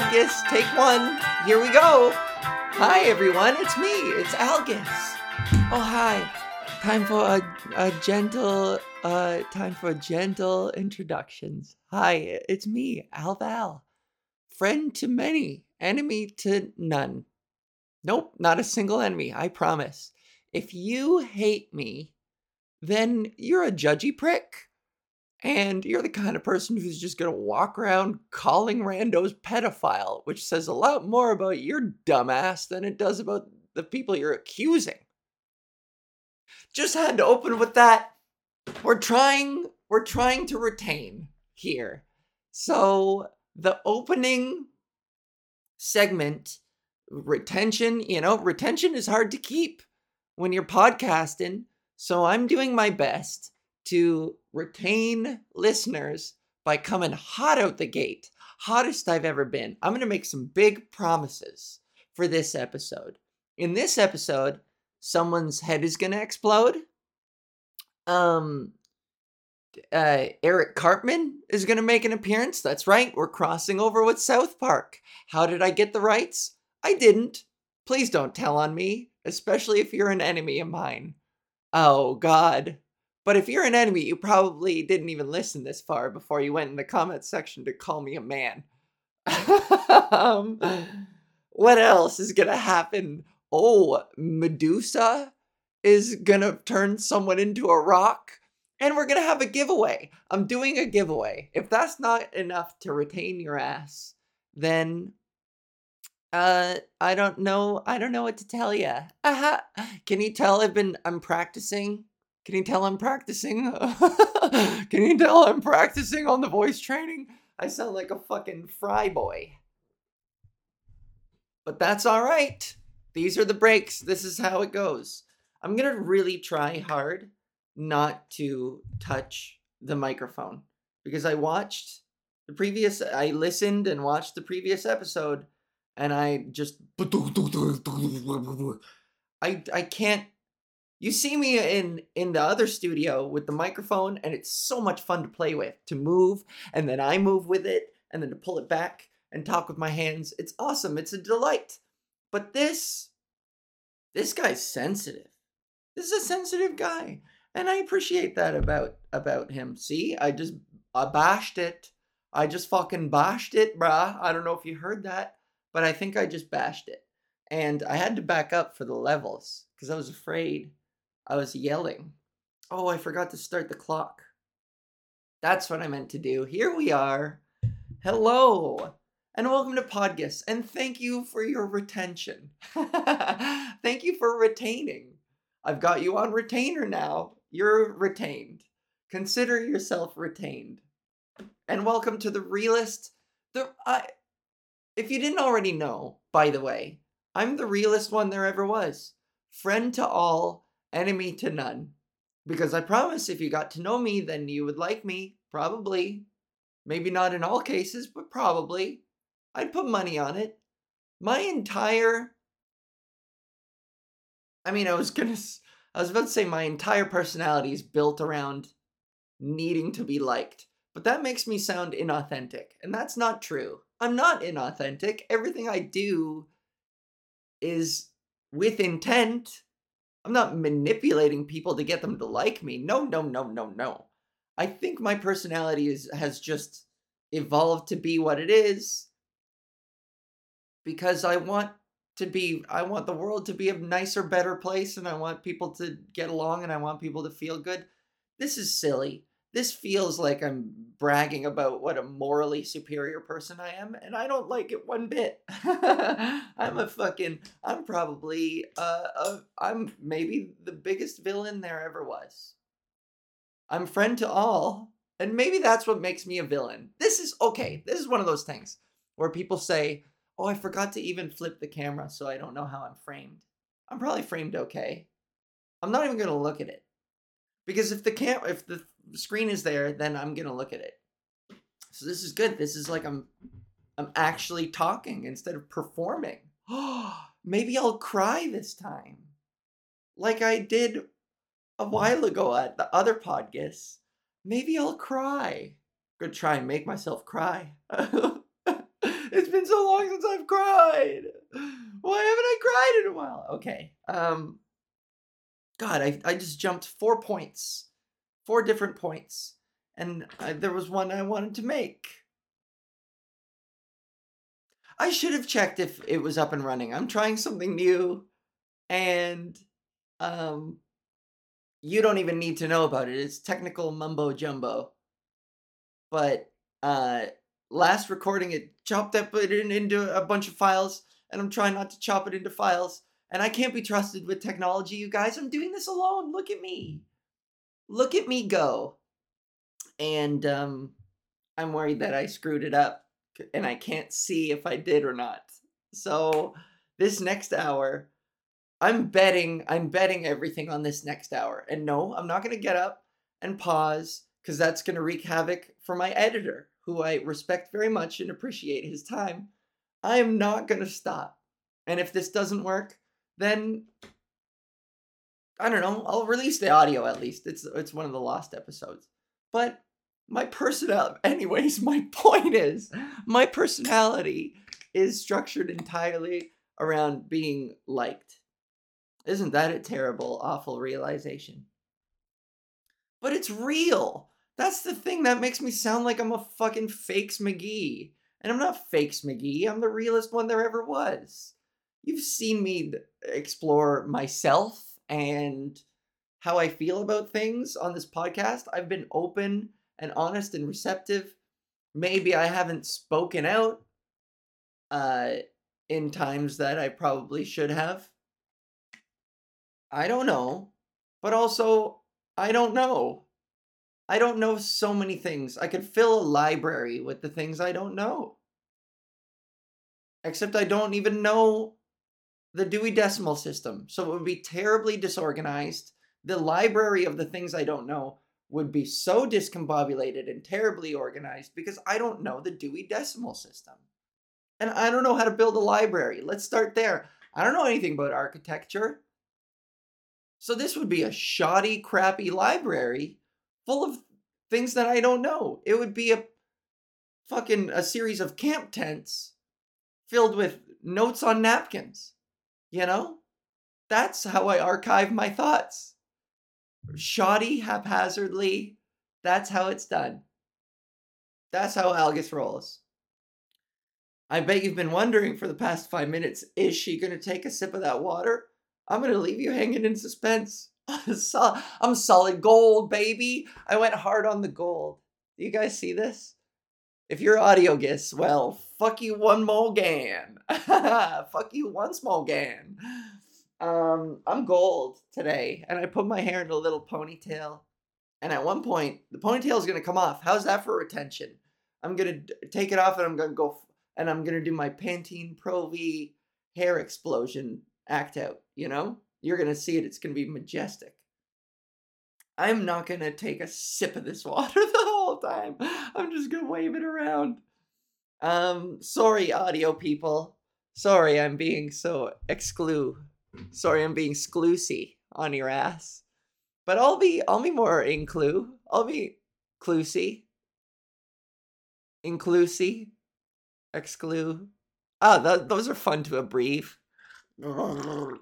Podgus, take one. Here we go. Hi, everyone. It's me. It's Algus. Oh, hi. Time for a, a gentle, uh, time for gentle introductions. Hi, it's me, Alval. Friend to many, enemy to none. Nope, not a single enemy, I promise. If you hate me, then you're a judgy prick. And you're the kind of person who's just gonna walk around calling randos pedophile, which says a lot more about your dumbass than it does about the people you're accusing. Just had to open with that. We're trying, we're trying to retain here. So the opening segment, retention, you know, retention is hard to keep when you're podcasting. So I'm doing my best to retain listeners by coming hot out the gate, hottest I've ever been. I'm going to make some big promises for this episode. In this episode, someone's head is going to explode. Um uh, Eric Cartman is going to make an appearance. That's right. We're crossing over with South Park. How did I get the rights? I didn't. Please don't tell on me, especially if you're an enemy of mine. Oh, God. But if you're an enemy, you probably didn't even listen this far before you went in the comment section to call me a man. um, what else is to happen? Oh, Medusa is to turn someone into a rock and we're gonna have a giveaway. I'm doing a giveaway. If that's not enough to retain your ass, then uh I don't know. I don't know what to tell you. Uh-huh. Can you tell I've been I'm practicing? Can you tell I'm practicing? Can you tell I'm practicing on the voice training? I sound like a fucking fry boy. But that's all right. These are the breaks. This is how it goes. I'm going to really try hard not to touch the microphone because I watched the previous I listened and watched the previous episode and I just I I can't you see me in in the other studio with the microphone and it's so much fun to play with to move and then I move with it and then to pull it back and talk with my hands it's awesome it's a delight but this this guy's sensitive this is a sensitive guy and I appreciate that about about him. See, I just I bashed it. I just fucking bashed it, bruh. I don't know if you heard that, but I think I just bashed it. And I had to back up for the levels because I was afraid. I was yelling. Oh, I forgot to start the clock. That's what I meant to do. Here we are. Hello and welcome to Podgus. And thank you for your retention. thank you for retaining. I've got you on retainer now. You're retained. Consider yourself retained. And welcome to the realist. The I, if you didn't already know, by the way, I'm the realest one there ever was. Friend to all, enemy to none. Because I promise if you got to know me, then you would like me. Probably. Maybe not in all cases, but probably. I'd put money on it. My entire. I mean, I was gonna. I was about to say my entire personality is built around needing to be liked, but that makes me sound inauthentic, and that's not true. I'm not inauthentic. Everything I do is with intent. I'm not manipulating people to get them to like me. No, no, no, no, no. I think my personality is has just evolved to be what it is because I want to be I want the world to be a nicer, better place and I want people to get along and I want people to feel good. This is silly. This feels like I'm bragging about what a morally superior person I am, and I don't like it one bit. I'm a fucking. I'm probably. Uh, a, I'm maybe the biggest villain there ever was. I'm friend to all, and maybe that's what makes me a villain. This is okay. This is one of those things where people say, Oh, I forgot to even flip the camera, so I don't know how I'm framed. I'm probably framed okay. I'm not even gonna look at it. Because if the cam if the screen is there, then I'm gonna look at it. So this is good. This is like I'm I'm actually talking instead of performing. Maybe I'll cry this time. Like I did a while ago at the other podcast. Maybe I'll cry. Gonna try and make myself cry. It's been so long since I've cried. Why haven't I cried in a while? Okay. Um God, I I just jumped 4 points. Four different points. And I, there was one I wanted to make. I should have checked if it was up and running. I'm trying something new and um you don't even need to know about it. It's technical mumbo jumbo. But uh last recording it chopped up it in, into a bunch of files and I'm trying not to chop it into files and I can't be trusted with technology, you guys. I'm doing this alone. Look at me. Look at me go. And um I'm worried that I screwed it up and I can't see if I did or not. So this next hour I'm betting I'm betting everything on this next hour. And no, I'm not going to get up and pause cuz that's going to wreak havoc for my editor who I respect very much and appreciate his time. I am not going to stop. And if this doesn't work, then I don't know, I'll release the audio at least. It's it's one of the lost episodes. But my personality anyways, my point is my personality is structured entirely around being liked isn't that a terrible, awful realization? But it's real. That's the thing that makes me sound like I'm a fucking fakes McGee. And I'm not fakes McGee, I'm the realest one there ever was. You've seen me explore myself and how I feel about things on this podcast. I've been open and honest and receptive. Maybe I haven't spoken out uh, in times that I probably should have. I don't know. But also, I don't know. I don't know so many things. I could fill a library with the things I don't know. Except I don't even know the Dewey Decimal System. So it would be terribly disorganized. The library of the things I don't know would be so discombobulated and terribly organized because I don't know the Dewey Decimal System. And I don't know how to build a library. Let's start there. I don't know anything about architecture. So this would be a shoddy, crappy library full of things that I don't know. It would be a fucking a series of camp tents filled with notes on napkins. You know? That's how I archive my thoughts. Shoddy, haphazardly. That's how it's done. That's how Algus rolls. I bet you've been wondering for the past five minutes is she going to take a sip of that water? I'm gonna leave you hanging in suspense. I'm solid gold, baby. I went hard on the gold. Do you guys see this? If you're audio guests, well, fuck you one more gan. fuck you once more gan. Um, I'm gold today, and I put my hair in a little ponytail. And at one point, the ponytail is gonna come off. How's that for retention? I'm gonna take it off, and I'm gonna go, f- and I'm gonna do my Pantene Pro V hair explosion act out, you know? You're to see it. It's to be majestic. I'm not to take a sip of this water whole time. I'm just to wave it around. Um, sorry, audio people. Sorry, I'm being so exclu. Sorry, I'm being exclusy on your ass. But I'll be, I'll be more inclu. I'll be clusy. Inclusy. Exclu. Ah, th- those are fun to abbreviate. Can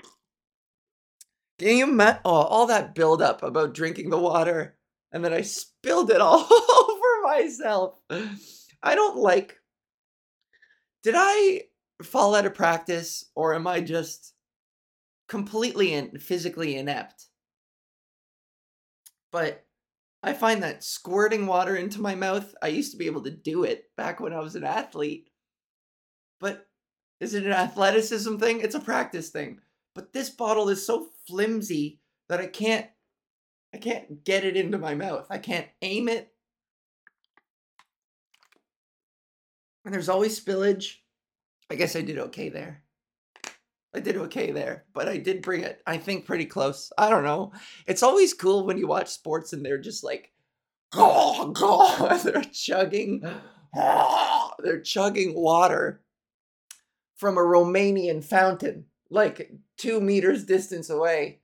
you imagine? Oh, all that buildup about drinking the water, and then I spilled it all over myself. I don't like. Did I fall out of practice, or am I just completely and physically inept? But I find that squirting water into my mouth, I used to be able to do it back when I was an athlete. But is it an athleticism thing? It's a practice thing. But this bottle is so flimsy that I can't I can't get it into my mouth. I can't aim it. And there's always spillage. I guess I did okay there. I did okay there, but I did bring it, I think, pretty close. I don't know. It's always cool when you watch sports and they're just like, oh, God, they're chugging, oh, they're chugging water from a Romanian fountain, like two meters distance away.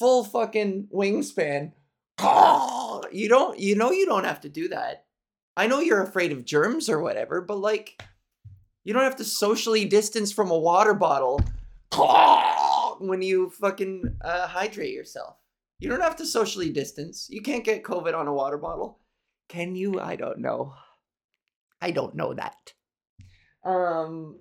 Full fucking wingspan. You don't, you know, you don't have to do that. I know you're afraid of germs or whatever, but like, You don't have to socially distance from a water bottle when you fucking uh, hydrate yourself. You don't have to socially distance. You can't get COVID on a water bottle. Can you? I don't know. I don't know that. Um,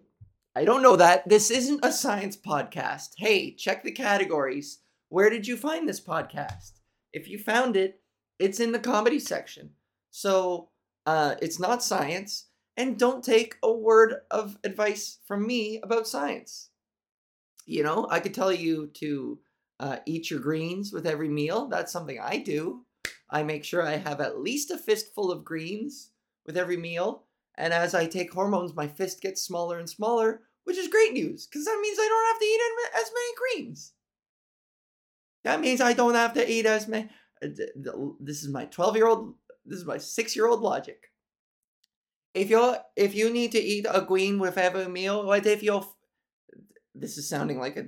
I don't know that. This isn't a science podcast. Hey, check the categories. Where did you find this podcast? If you found it, it's in the comedy section. So uh, it's not science. And don't take a word of advice from me about science. You know, I could tell you to uh, eat your greens with every meal. That's something I do. I make sure I have at least a fistful of greens with every meal. And as I take hormones, my fist gets smaller and smaller, which is great news because that means I don't have to eat as many greens. That means I don't have to eat as many. Uh, this is my 12 year old, this is my six year old logic. If you're, if you need to eat a green with every meal, what if you're, this is sounding like a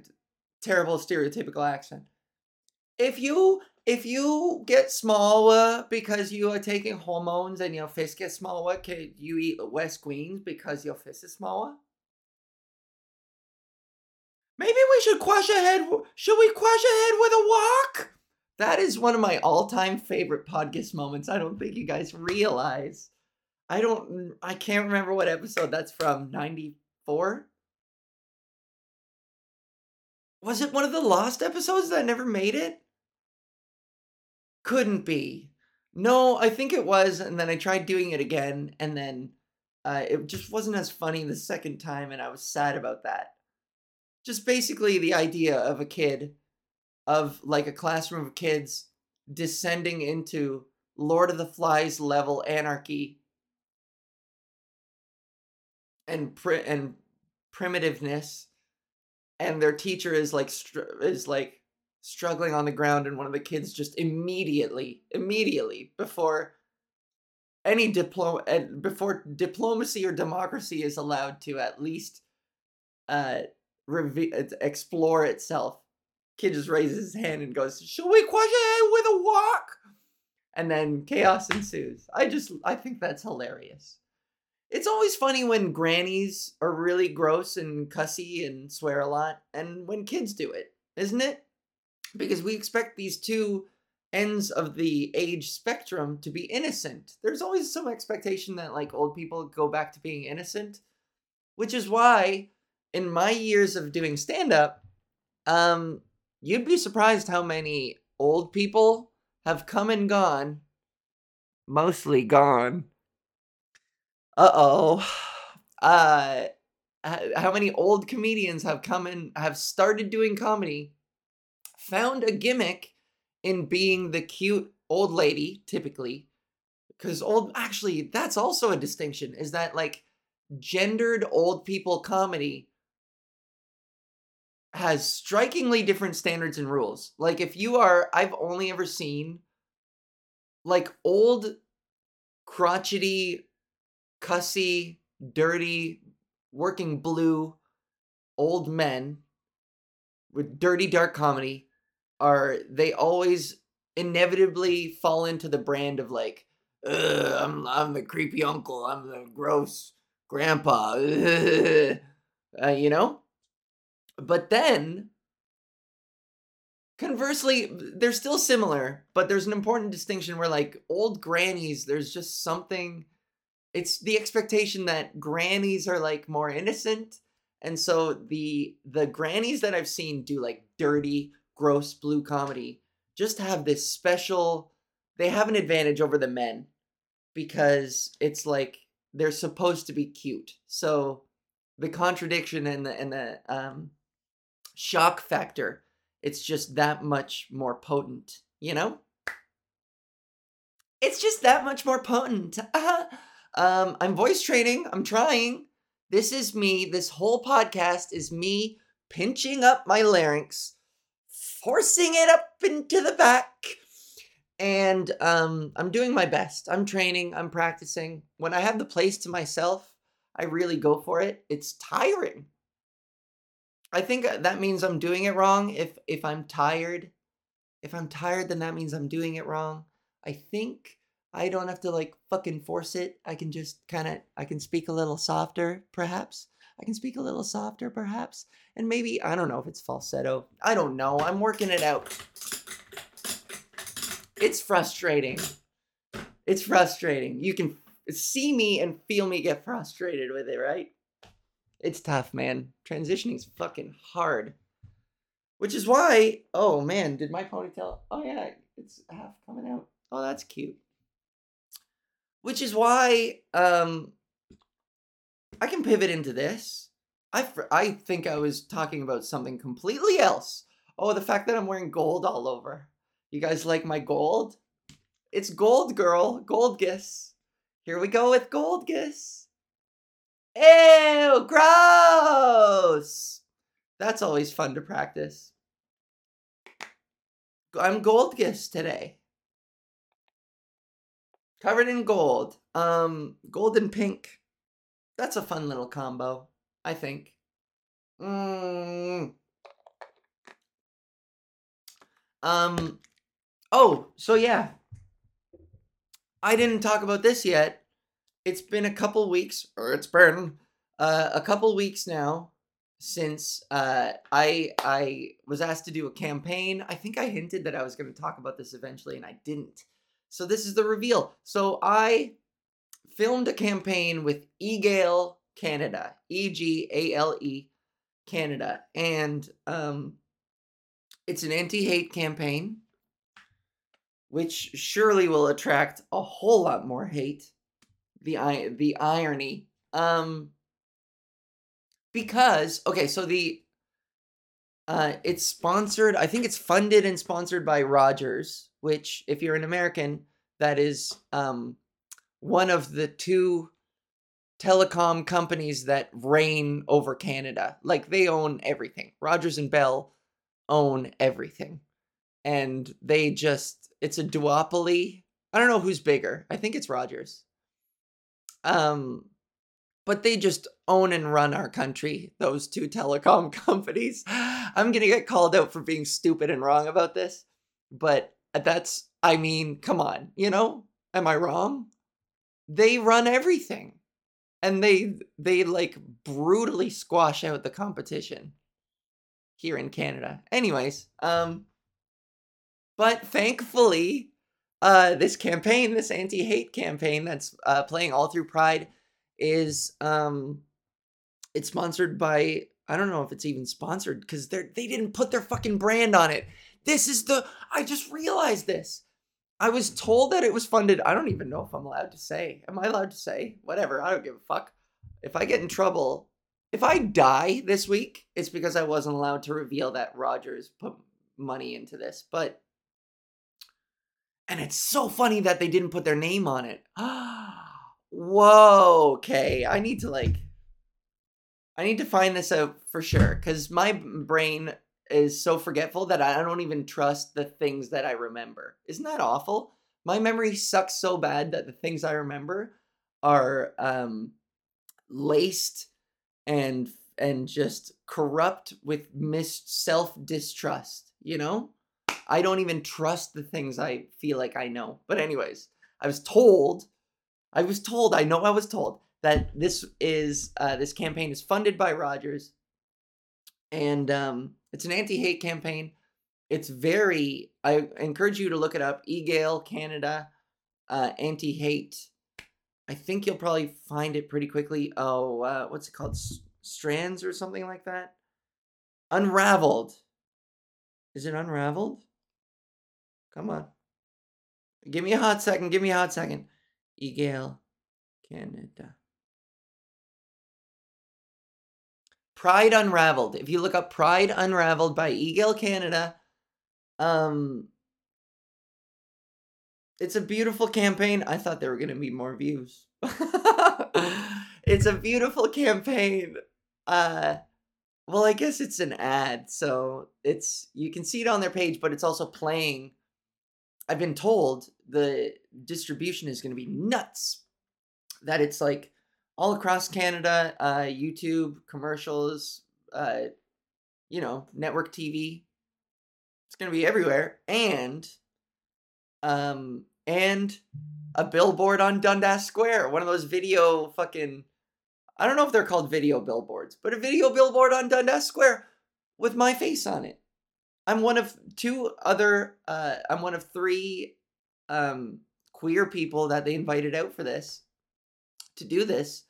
terrible stereotypical accent. If you if you get smaller because you are taking hormones and your fist gets smaller, can you eat less greens because your fist is smaller? Maybe we should crush ahead. Should we crush ahead with a walk? That is one of my all-time favorite podcast moments. I don't think you guys realize. I don't. I can't remember what episode that's from. Ninety-four. Was it one of the lost episodes that never made it? Couldn't be. No, I think it was, and then I tried doing it again, and then uh, it just wasn't as funny the second time, and I was sad about that. Just basically the idea of a kid, of like a classroom of kids descending into Lord of the Flies level anarchy and pri- and primitiveness, and their teacher is like str- is like struggling on the ground and one of the kids just immediately immediately before any diplo eh, before diplomacy or democracy is allowed to at least uh reve- uh, explore itself. Kid just raises his hand and goes should we question it with a walk and then chaos ensues. I just i think that's hilarious. It's always funny when grannies are really gross and cussy and swear a lot and when kids do it isn't it? Because we expect these two ends of the age spectrum to be innocent. There's always some expectation that like old people go back to being innocent, which is why in my years of doing stand up, um you'd be surprised how many old people have come and gone, mostly gone. Uh-oh. Uh how many old comedians have come and have started doing comedy found a gimmick in being the cute old lady, typically. Because old, actually, that's also a distinction, is that like gendered old people comedy has strikingly different standards and rules. Like, if you are, I've only ever seen like old, crotchety, cussy, dirty, working blue old men with dirty, dark comedy are they always inevitably fall into the brand of like, I'm I'm the creepy uncle, I'm the gross grandpa, uh, you know. But then, conversely, they're still similar, but there's an important distinction where like old grannies, there's just something. It's the expectation that grannies are like more innocent, and so the the grannies that I've seen do like dirty gross blue comedy just have this special they have an advantage over the men because it's like they're supposed to be cute. So the contradiction and the and the um shock factor, it's just that much more potent, you know? It's just that much more potent. um I'm voice training. I'm trying. This is me. This whole podcast is me pinching up my larynx forcing it up into the back. And um, I'm doing my best. I'm training, I'm practicing. When I have the place to myself, I really go for it. It's tiring. I think uh, that means I'm doing it wrong. If if I'm tired, if I'm tired, then that means I'm doing it wrong. I think I don't have to like fucking force it. I can just kind of I can speak a little softer, perhaps. I can speak a little softer, perhaps. And maybe I don't know if it's falsetto. I don't know. I'm working it out. It's frustrating. It's frustrating. You can see me and feel me get frustrated with it, right? It's tough, man. Transitioning's fucking hard. Which is why, oh man, did my ponytail? Oh yeah, it's half coming out. Oh, that's cute. Which is why um I can pivot into this. I I think I was talking about something completely else. Oh, the fact that I'm wearing gold all over. You guys like my gold? It's gold, girl. Goldgus. Here we go with Goldgus. Ew, gross. That's always fun to practice. I'm Goldgus today. Covered in gold. Um, gold and pink. That's a fun little combo, I think. Mm. Um, oh, so yeah. I didn't talk about this yet. It's been a couple weeks, or it's been uh, a couple weeks now since uh, I I was asked to do a campaign. I think I hinted that I was going to talk about this eventually, and I didn't. So this is the reveal. So I filmed a campaign with Egale Canada, E G A L E Canada, and um, it's an anti-hate campaign, which surely will attract a whole lot more hate. The the irony, um, because okay, so the uh, it's sponsored. I think it's funded and sponsored by Rogers, which, if you're an American, that is um, one of the two telecom companies that reign over Canada. Like they own everything. Rogers and Bell own everything. And they just it's a duopoly. I don't know who's bigger. I think it's Rogers. Um but they just own and run our country, those two telecom companies. I'm going to get called out for being stupid and wrong about this, but that's I mean, come on, you know? Am I wrong? they run everything and they they like brutally squash out the competition here in Canada. Anyways, um but thankfully uh this campaign, this anti-hate campaign that's uh playing all through Pride is um it's sponsored by I don't know if it's even sponsored cuz they they didn't put their fucking brand on it. This is the I just realized this. I was told that it was funded. I don't even know if I'm allowed to say. Am I allowed to say? Whatever. I don't give a fuck. If I get in trouble, if I die this week, it's because I wasn't allowed to reveal that Rogers put money into this. But and it's so funny that they didn't put their name on it. Whoa, okay. I need to like I need to find this out for sure cuz my brain is so forgetful that I don't even trust the things that I remember. Isn't that awful? My memory sucks so bad that the things I remember are um, laced and and just corrupt with mis self distrust. You know, I don't even trust the things I feel like I know. But anyways, I was told, I was told, I know I was told that this is uh, this campaign is funded by Rogers, and um, it's an anti-hate campaign. It's very. I encourage you to look it up. Egale Canada, uh, anti-hate. I think you'll probably find it pretty quickly. Oh, uh, what's it called? S- Strands or something like that. Unraveled. Is it unraveled? Come on. Give me a hot second. Give me a hot second. Egale Canada. Pride Unraveled. If you look up Pride Unraveled by Egale Canada, um, it's a beautiful campaign. I thought there were going to be more views. it's a beautiful campaign. Uh, well, I guess it's an ad, so it's you can see it on their page, but it's also playing. I've been told the distribution is going to be nuts. That it's like all across Canada, uh, YouTube commercials, uh, you know, network TV. It's gonna be everywhere, and um, and a billboard on Dundas Square, one of those video fucking I don't know if they're called video billboards, but a video billboard on Dundas Square with my face on it. I'm one of two other uh I'm one of three um queer people that they invited out for this to do this.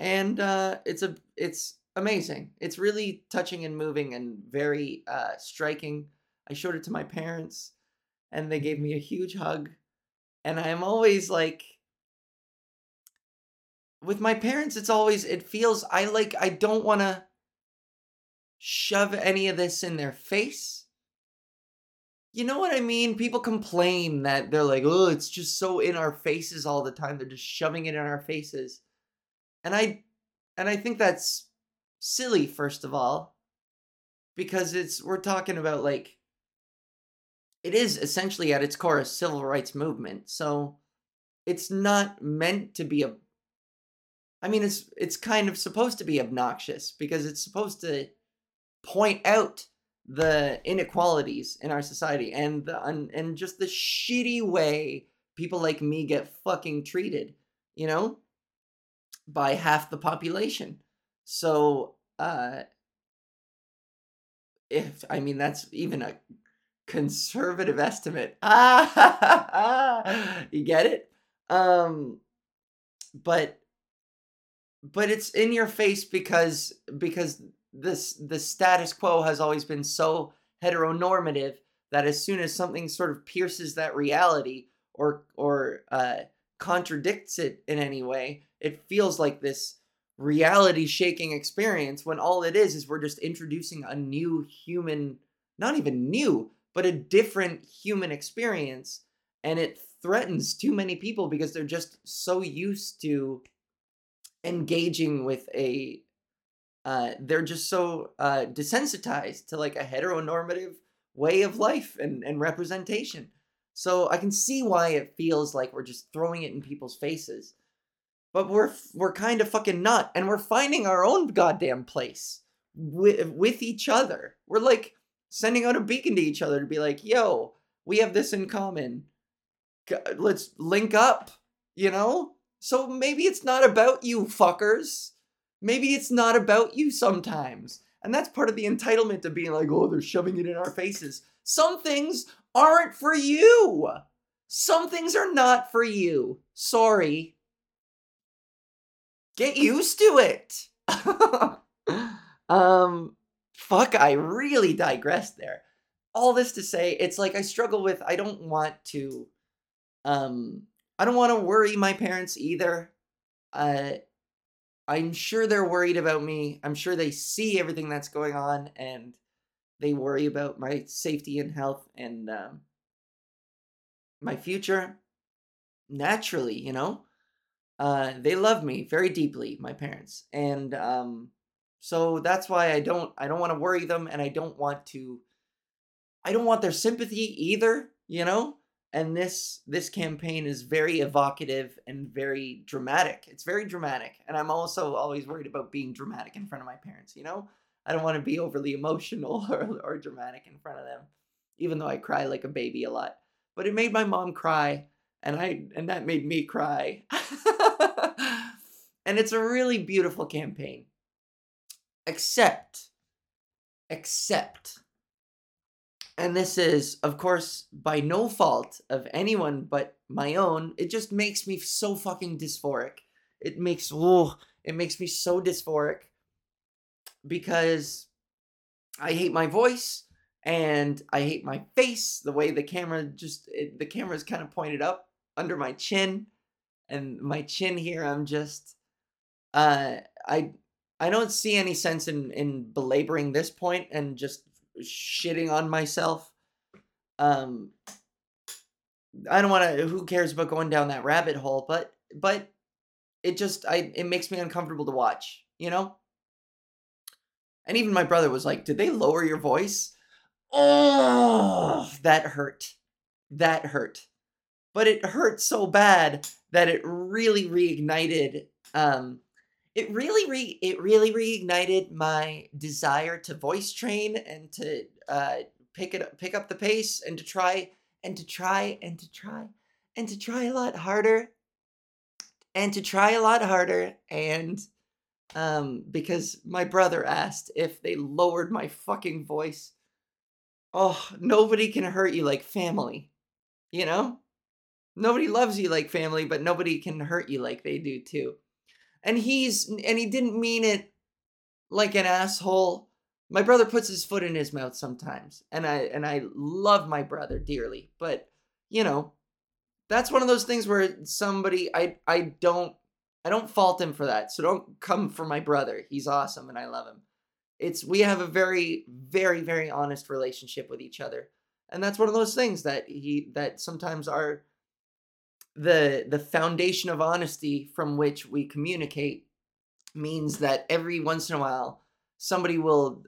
And uh it's a it's amazing. It's really touching and moving and very uh striking. I showed it to my parents and they gave me a huge hug. And I'm always like with my parents it's always it feels I like I don't want to shove any of this in their face. You know what I mean? People complain that they're like, "Oh, it's just so in our faces all the time. They're just shoving it in our faces." And I and I think that's silly first of all because it's we're talking about like it is essentially at its core a civil rights movement. So it's not meant to be a I mean it's it's kind of supposed to be obnoxious because it's supposed to point out the inequalities in our society and the and, and just the shitty way people like me get fucking treated, you know, by half the population. So, uh if I mean that's even a conservative estimate. Ah, you get it? Um but but it's in your face because because this the status quo has always been so heteronormative that as soon as something sort of pierces that reality or or uh, contradicts it in any way, it feels like this reality shaking experience when all it is is we're just introducing a new human, not even new, but a different human experience, and it threatens too many people because they're just so used to engaging with a uh, they're just so uh, desensitized to like a heteronormative way of life and, and representation. So I can see why it feels like we're just throwing it in people's faces. But we're we're kind of fucking not, and we're finding our own goddamn place with with each other. We're like sending out a beacon to each other to be like, "Yo, we have this in common. Let's link up." You know. So maybe it's not about you, fuckers. Maybe it's not about you sometimes. And that's part of the entitlement of being like, oh, they're shoving it in our faces. Some things aren't for you. Some things are not for you. Sorry. Get used to it. um, fuck, I really digressed there. All this to say, it's like I struggle with, I don't want to, um, I don't want to worry my parents either. Uh, I'm sure they're worried about me. I'm sure they see everything that's going on and they worry about my safety and health and um, my future. Naturally, you know, uh, they love me very deeply, my parents, and um, so that's why I don't I don't want to worry them, and I don't want to. I don't want their sympathy either, you know and this this campaign is very evocative and very dramatic. It's very dramatic and i'm also always worried about being dramatic in front of my parents you know? I don't want to be overly emotional or, or dramatic in front of them even though i cry like a baby a lot. But it made my mom cry and i and that made me cry. And it's a really beautiful campaign. Except except and this is, of course, by no fault of anyone but my own. It just makes me so fucking dysphoric. It makes, oh, it makes me so dysphoric because I hate my voice and I hate my face. The way the camera just, it, the is kind of pointed up under my chin, and my chin here, I'm just, uh, I, I don't see any sense in in belaboring this point and just shitting on myself. Um, I don't want to. Who cares about going down that rabbit hole? But but it just I it makes me uncomfortable to watch. You know. And even my brother was like, "Did they lower your voice?" Oh, that hurt. That hurt. But it hurt so bad that it really reignited um it really re it really reignited my desire to voice train and to uh, pick it up, pick up the pace and to try and to try and to try and to try a lot harder and to try a lot harder and um because my brother asked if they lowered my fucking voice. Oh nobody can hurt you like family you know? Nobody loves you like family but nobody can hurt you like they do too and he's and he didn't mean it like an asshole. My brother puts his foot in his mouth sometimes and i and i love my brother dearly but you know that's one of those things where somebody i i don't i don't fault him for that so don't come for my brother. He's awesome and i love him. It's we have a very very very honest relationship with each other and that's one of those things that he that sometimes are the the foundation of honesty from which we communicate means that every once in a while somebody will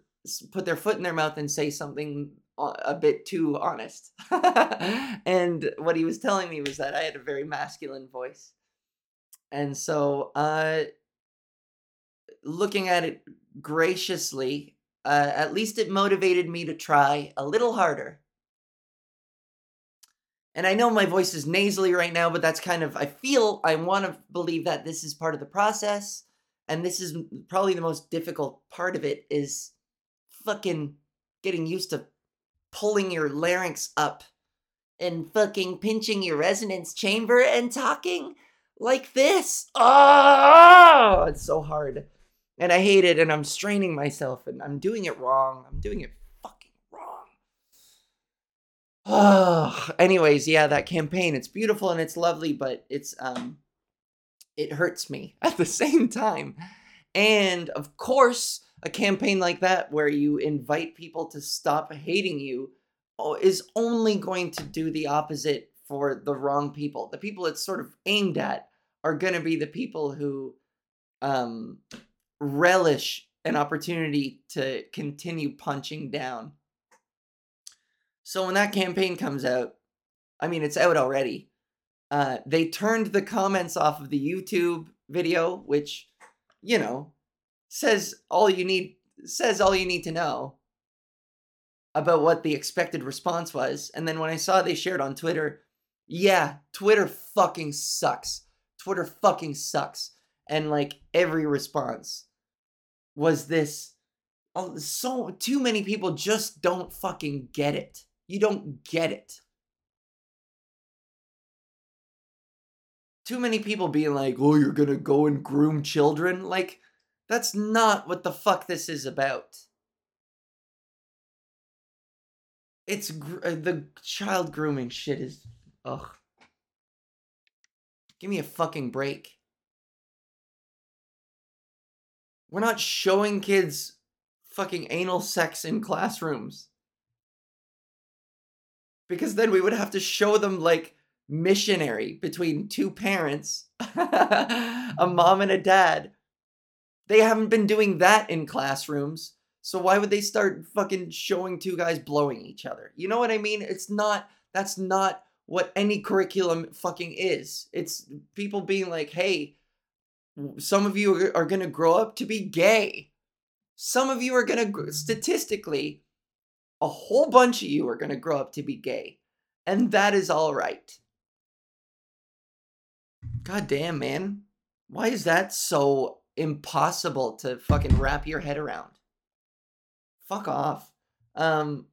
put their foot in their mouth and say something a bit too honest. and what he was telling me was that I had a very masculine voice. And so, uh, looking at it graciously, uh, at least it motivated me to try a little harder. And I know my voice is nasally right now, but that's kind of, I feel, I want to believe that this is part of the process. And this is probably the most difficult part of it is fucking getting used to pulling your larynx up and fucking pinching your resonance chamber and talking like this. Oh, it's so hard. And I hate it and I'm straining myself and I'm doing it wrong. I'm doing it. Oh, anyways, yeah, that campaign, it's beautiful and it's lovely, but it's um it hurts me at the same time. And of course, a campaign like that where you invite people to stop hating you is only going to do the opposite for the wrong people. The people it's sort of aimed at are going to be the people who um, relish an opportunity to continue punching down. So when that campaign comes out, I mean, it's out already. Uh, they turned the comments off of the YouTube video, which, you know, says all you need says all you need to know about what the expected response was. And then when I saw they shared on Twitter, yeah, Twitter fucking sucks. Twitter fucking sucks. And like every response was this oh, so too many people just don't fucking get it. You don't get it. Too many people being like, "Oh, you're to go and groom children." Like that's not what the fuck this is about. It's gr- uh, the child grooming shit is ugh. Give me a fucking break. We're not showing kids fucking anal sex in classrooms. Because then we would have to show them like missionary between two parents, a mm-hmm. mom and a dad, they haven't been doing that in classrooms. So why would they start fucking showing two guys blowing each other? You know what I mean? It's not that's not what any curriculum fucking is. It's people being like, "Hey, some of you are, going to grow up to be gay. Some of you are going to statistically a whole bunch of you are going to grow up to be gay. And that is all right." God damn, man. Why is that so impossible to fucking wrap your head around. Fuck off. Um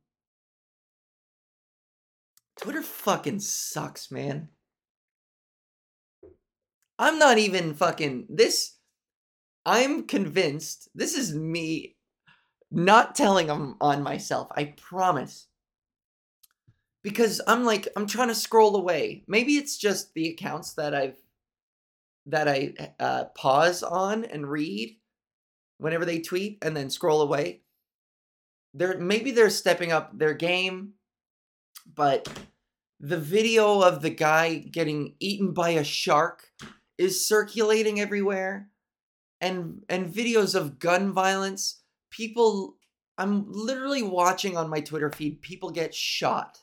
Twitter fucking sucks, man. I'm not even fucking this I'm convinced this is me not telling them on myself. I promise. Because I'm like I'm trying to scroll away. Maybe it's just the accounts that I've that I uh, pause on and read whenever they tweet and then scroll away. They're maybe they're stepping up their game, but the video of the guy getting eaten by a shark is circulating everywhere and and videos of gun violence people i'm literally watching on my twitter feed people get shot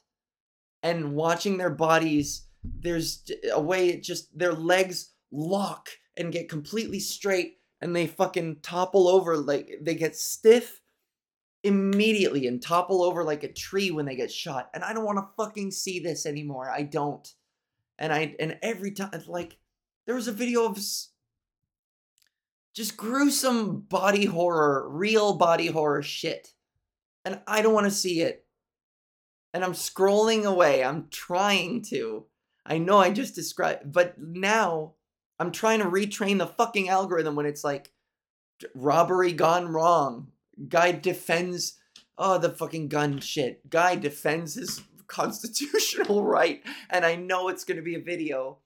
and watching their bodies there's a way it just their legs lock and get completely straight and they fucking topple over like they get stiff immediately and topple over like a tree when they get shot. And I don't want to fucking see this anymore. I don't. and I and every time like there was a video of just gruesome body horror, real body horror shit. And I don't want to see it. And I'm scrolling away. I'm trying to. I know I just described, but now I'm trying to retrain the fucking algorithm when it's like robbery gone wrong. Guy defends oh the fucking gun shit. Guy defends his constitutional right and I know it's going to be a video.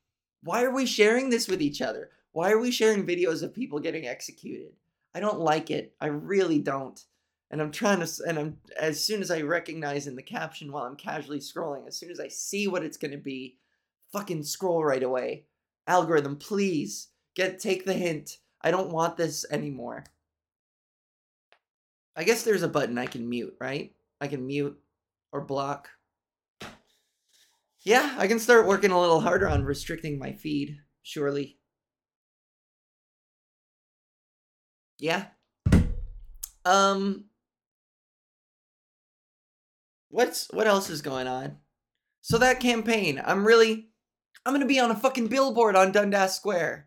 Why are we sharing this with each other? Why are we sharing videos of people getting executed? I don't like it. I really don't. And I'm trying to, and I'm, as soon as I recognize in the caption while I'm casually scrolling, as soon as I see what it's going to be, fucking scroll right away. Algorithm, please get, take the hint. I don't want this anymore. I guess there's a button I can mute, right? I can mute or block. Yeah, I can start working a little harder on restricting my feed, surely. Yeah. Um what's what else is going on? So that campaign, I'm really I'm going to be on a fucking billboard on Dundas Square.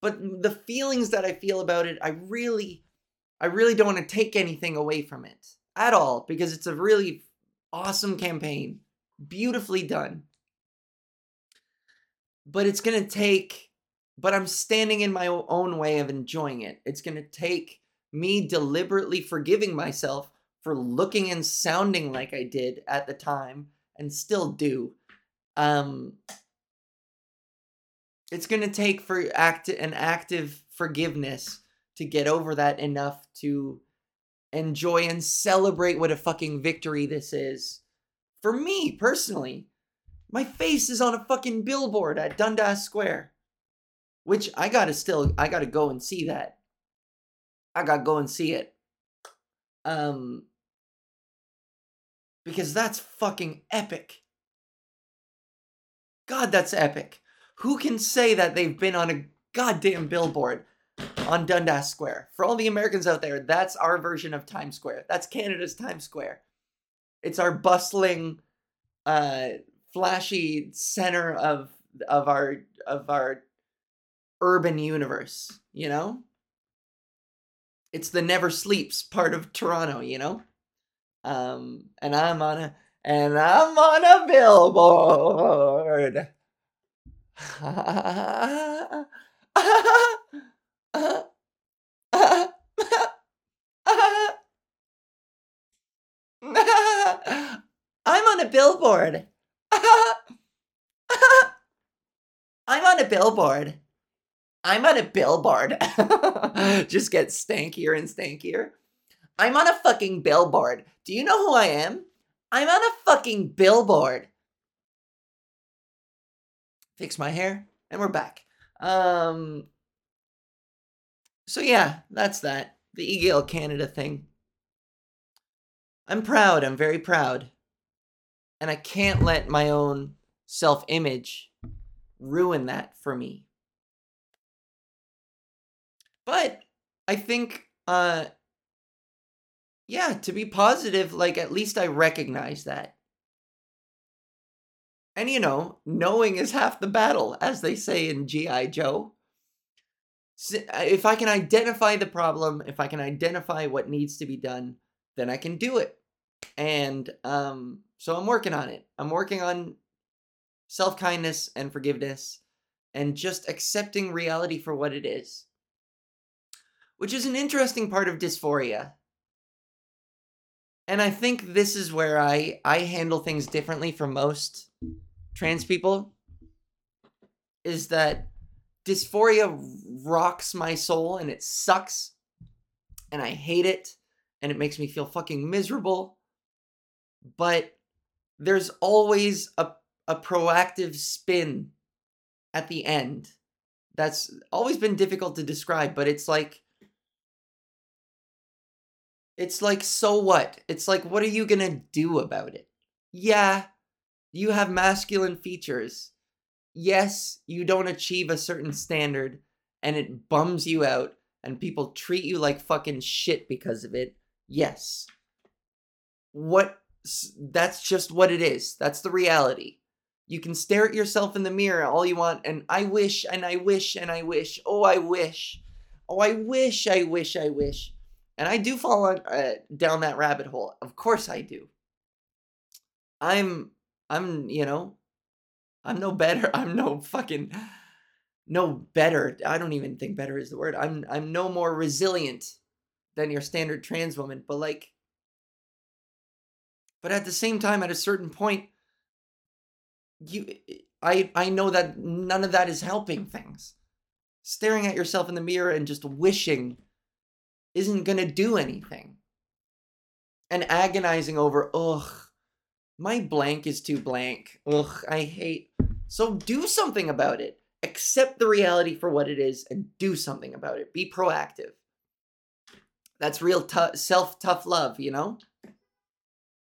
But the feelings that I feel about it, I really I really don't want to take anything away from it at all because it's a really awesome campaign, beautifully done. But it's going to take but I'm standing in my own way of enjoying it. It's going to take me deliberately forgiving myself for looking and sounding like I did at the time and still do. Um, it's going to take for act an active forgiveness to get over that enough to enjoy and celebrate what a fucking victory this is. For me personally, my face is on a fucking billboard at Dundas Square. Which I gotta still I gotta go and see that. I gotta go and see it. Um because that's fucking epic. God, that's epic. Who can say that they've been on a goddamn billboard on Dundas Square? For all the Americans out there, that's our version of Times Square. That's Canada's Times Square. It's our bustling, uh, flashy center of of our of our urban universe, you know? It's the never sleeps part of Toronto, you know? Um, and I'm on a and I'm on a billboard. I'm on a billboard. I'm on a billboard. I'm on a billboard. Just get stankier and stankier. I'm on a fucking billboard. Do you know who I am? I'm on a fucking billboard. Fix my hair, and we're back. Um. So yeah, that's that. The Egale Canada thing. I'm proud. I'm very proud. And I can't let my own self image ruin that for me. But I think uh yeah, to be positive, like at least I recognize that. And you know, knowing is half the battle, as they say in G.I. Joe. If I can identify the problem, if I can identify what needs to be done, then I can do it. And um, so I'm working on it. I'm working on self kindness and forgiveness and just accepting reality for what it is which is an interesting part of dysphoria. And I think this is where I I handle things differently from most trans people is that dysphoria rocks my soul and it sucks and I hate it and it makes me feel fucking miserable. But there's always a a proactive spin at the end. That's always been difficult to describe, but it's like it's like, so what? It's like, what are you gonna do about it? Yeah, you have masculine features. Yes, you don't achieve a certain standard and it bums you out and people treat you like fucking shit because of it. Yes. What that's just what it is. That's the reality. You can stare at yourself in the mirror all you want, and I wish, and I wish, and I wish. Oh, I wish. Oh, I wish, I wish, I wish. And I do fall on, uh, down that rabbit hole. Of course I do. I'm, I'm, you know, I'm no better. I'm no fucking, no better. I don't even think better is the word. I'm, I'm no more resilient than your standard trans woman. But like, but at the same time, at a certain point, you, I, I know that none of that is helping things. Staring at yourself in the mirror and just wishing isn't gonna do anything. And agonizing over, ugh, my blank is too blank. Ugh, I hate. So do something about it. Accept the reality for what it is and do something about it. Be proactive. That's real t- self tough love, you know?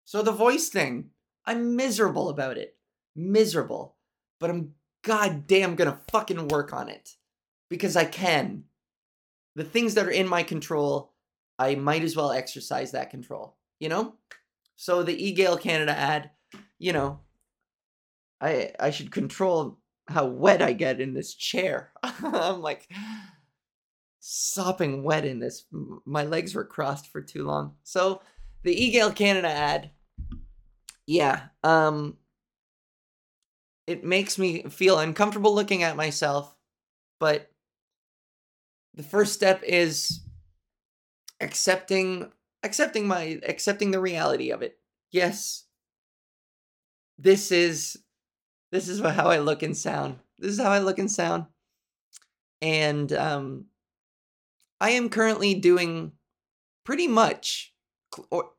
So the voice thing, I'm miserable about it. Miserable. But I'm goddamn gonna fucking work on it. Because I can the things that are in my control, I might as well exercise that control, you know? So the Egale Canada ad, you know, I I should control how wet I get in this chair. I'm like sopping wet in this. My legs were crossed for too long. So the Egale Canada ad, yeah, um, it makes me feel uncomfortable looking at myself, but the first step is accepting accepting my accepting the reality of it. Yes. This is this is how I look and sound. This is how I look and sound. And um I am currently doing pretty much cl- or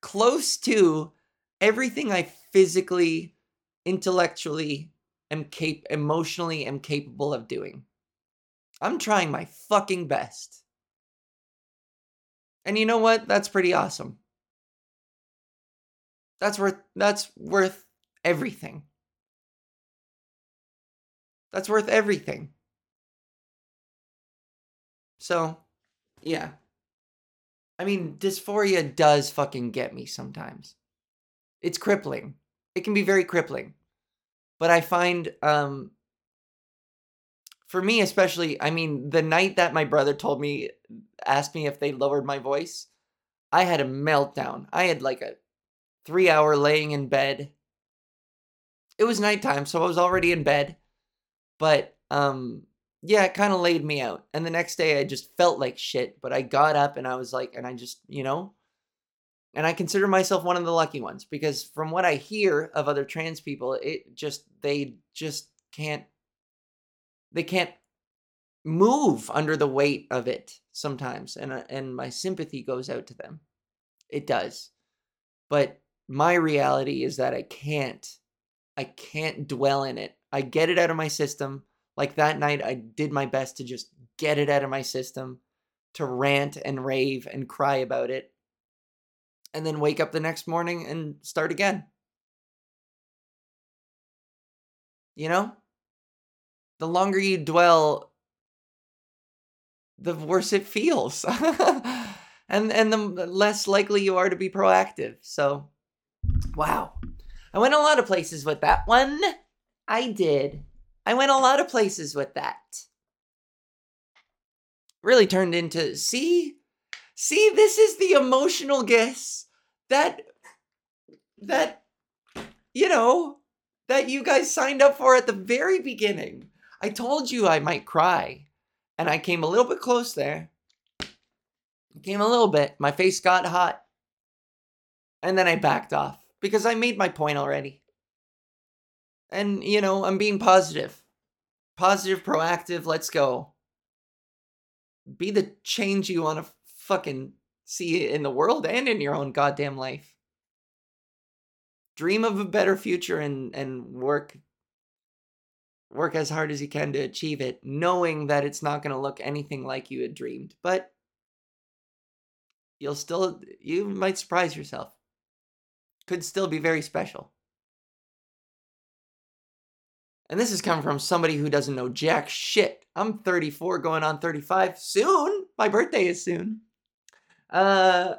close to everything I physically intellectually am cap- emotionally am capable of doing. I'm trying my fucking best. And you know what? That's pretty awesome. That's worth that's worth everything. That's worth everything. So, yeah. I mean, dysphoria does fucking get me sometimes. It's crippling. It can be very crippling. But I find um for me especially, I mean, the night that my brother told me, asked me if they lowered my voice, I had a meltdown. I had like a three hour laying in bed. It was nighttime, so I was already in bed. But um yeah, it kind of laid me out. And the next day I just felt like shit, but I got up and I was like and I just, you know, and I consider myself one of the lucky ones because from what I hear of other trans people, it just they just can't they can't move under the weight of it sometimes and uh, and my sympathy goes out to them. It does. But my reality is that i can't i can't dwell in it. I get it out of my system. Like that night i did my best to just get it out of my system to rant and rave and cry about it and then wake up the next morning and start again. You know the longer you dwell, the worse it feels. and and the less likely you are to be proactive. So, wow. I went a lot of places with that one. I did. I went a lot of places with that. Really turned into see see this is the emotional guess that that you know that you guys signed up for at the very beginning. I told you I might cry. And I came a little bit close there. came a little bit. My face got hot. And then I backed off because I made my point already. And, you know, I'm being positive. Positive, proactive, let's go. Be the change you want to fucking see in the world and in your own goddamn life. Dream of a better future and, and work work as hard as you can to achieve it, knowing that it's not going to look anything like you had dreamed. But you'll still, you might surprise yourself. Could still be very special. And this is coming from somebody who doesn't know jack shit. I'm 34 going on 35 soon. My birthday is soon. Uh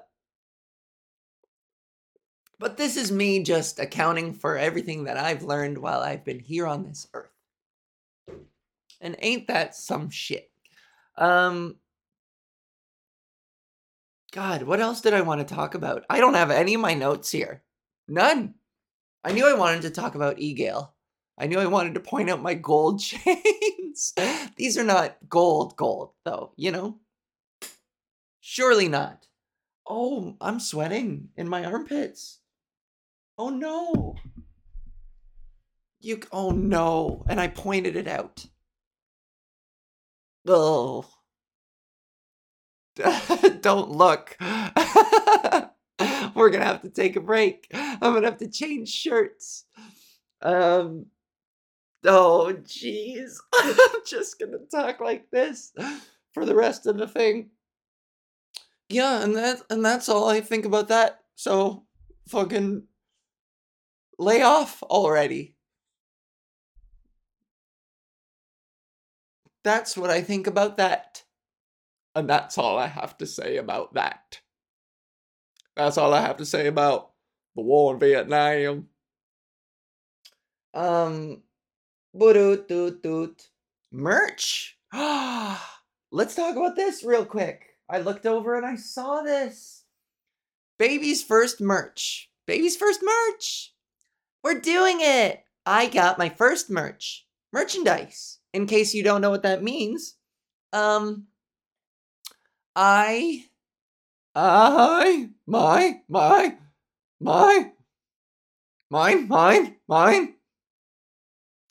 But this is me just accounting for everything that I've learned while I've been here on this earth. And ain't that some shit? Um God, what else did I want to talk about? I don't have any of my notes here. None. I knew I wanted to talk about Egale. I knew I wanted to point out my gold chains. These are not gold, gold, though, you know? Surely not. Oh, I'm sweating in my armpits. Oh no. You, oh no. And I pointed it out. Oh. Don't look. We're gonna have to take a break. I'm gonna have to change shirts. Um. Oh, jeez. I'm just gonna talk like this for the rest of the thing. Yeah, and that and that's all I think about that. So, fucking lay off already. That's what I think about that. And that's all I have to say about that. That's all I have to say about the war in Vietnam. Um, doot doot. Merch. Ah! Let's talk about this real quick. I looked over and I saw this. Baby's first merch. Baby's first merch. We're doing it. I got my first merch. Merchandise. In case you don't know what that means, um, I, I, my, my, my, mine, mine, mine.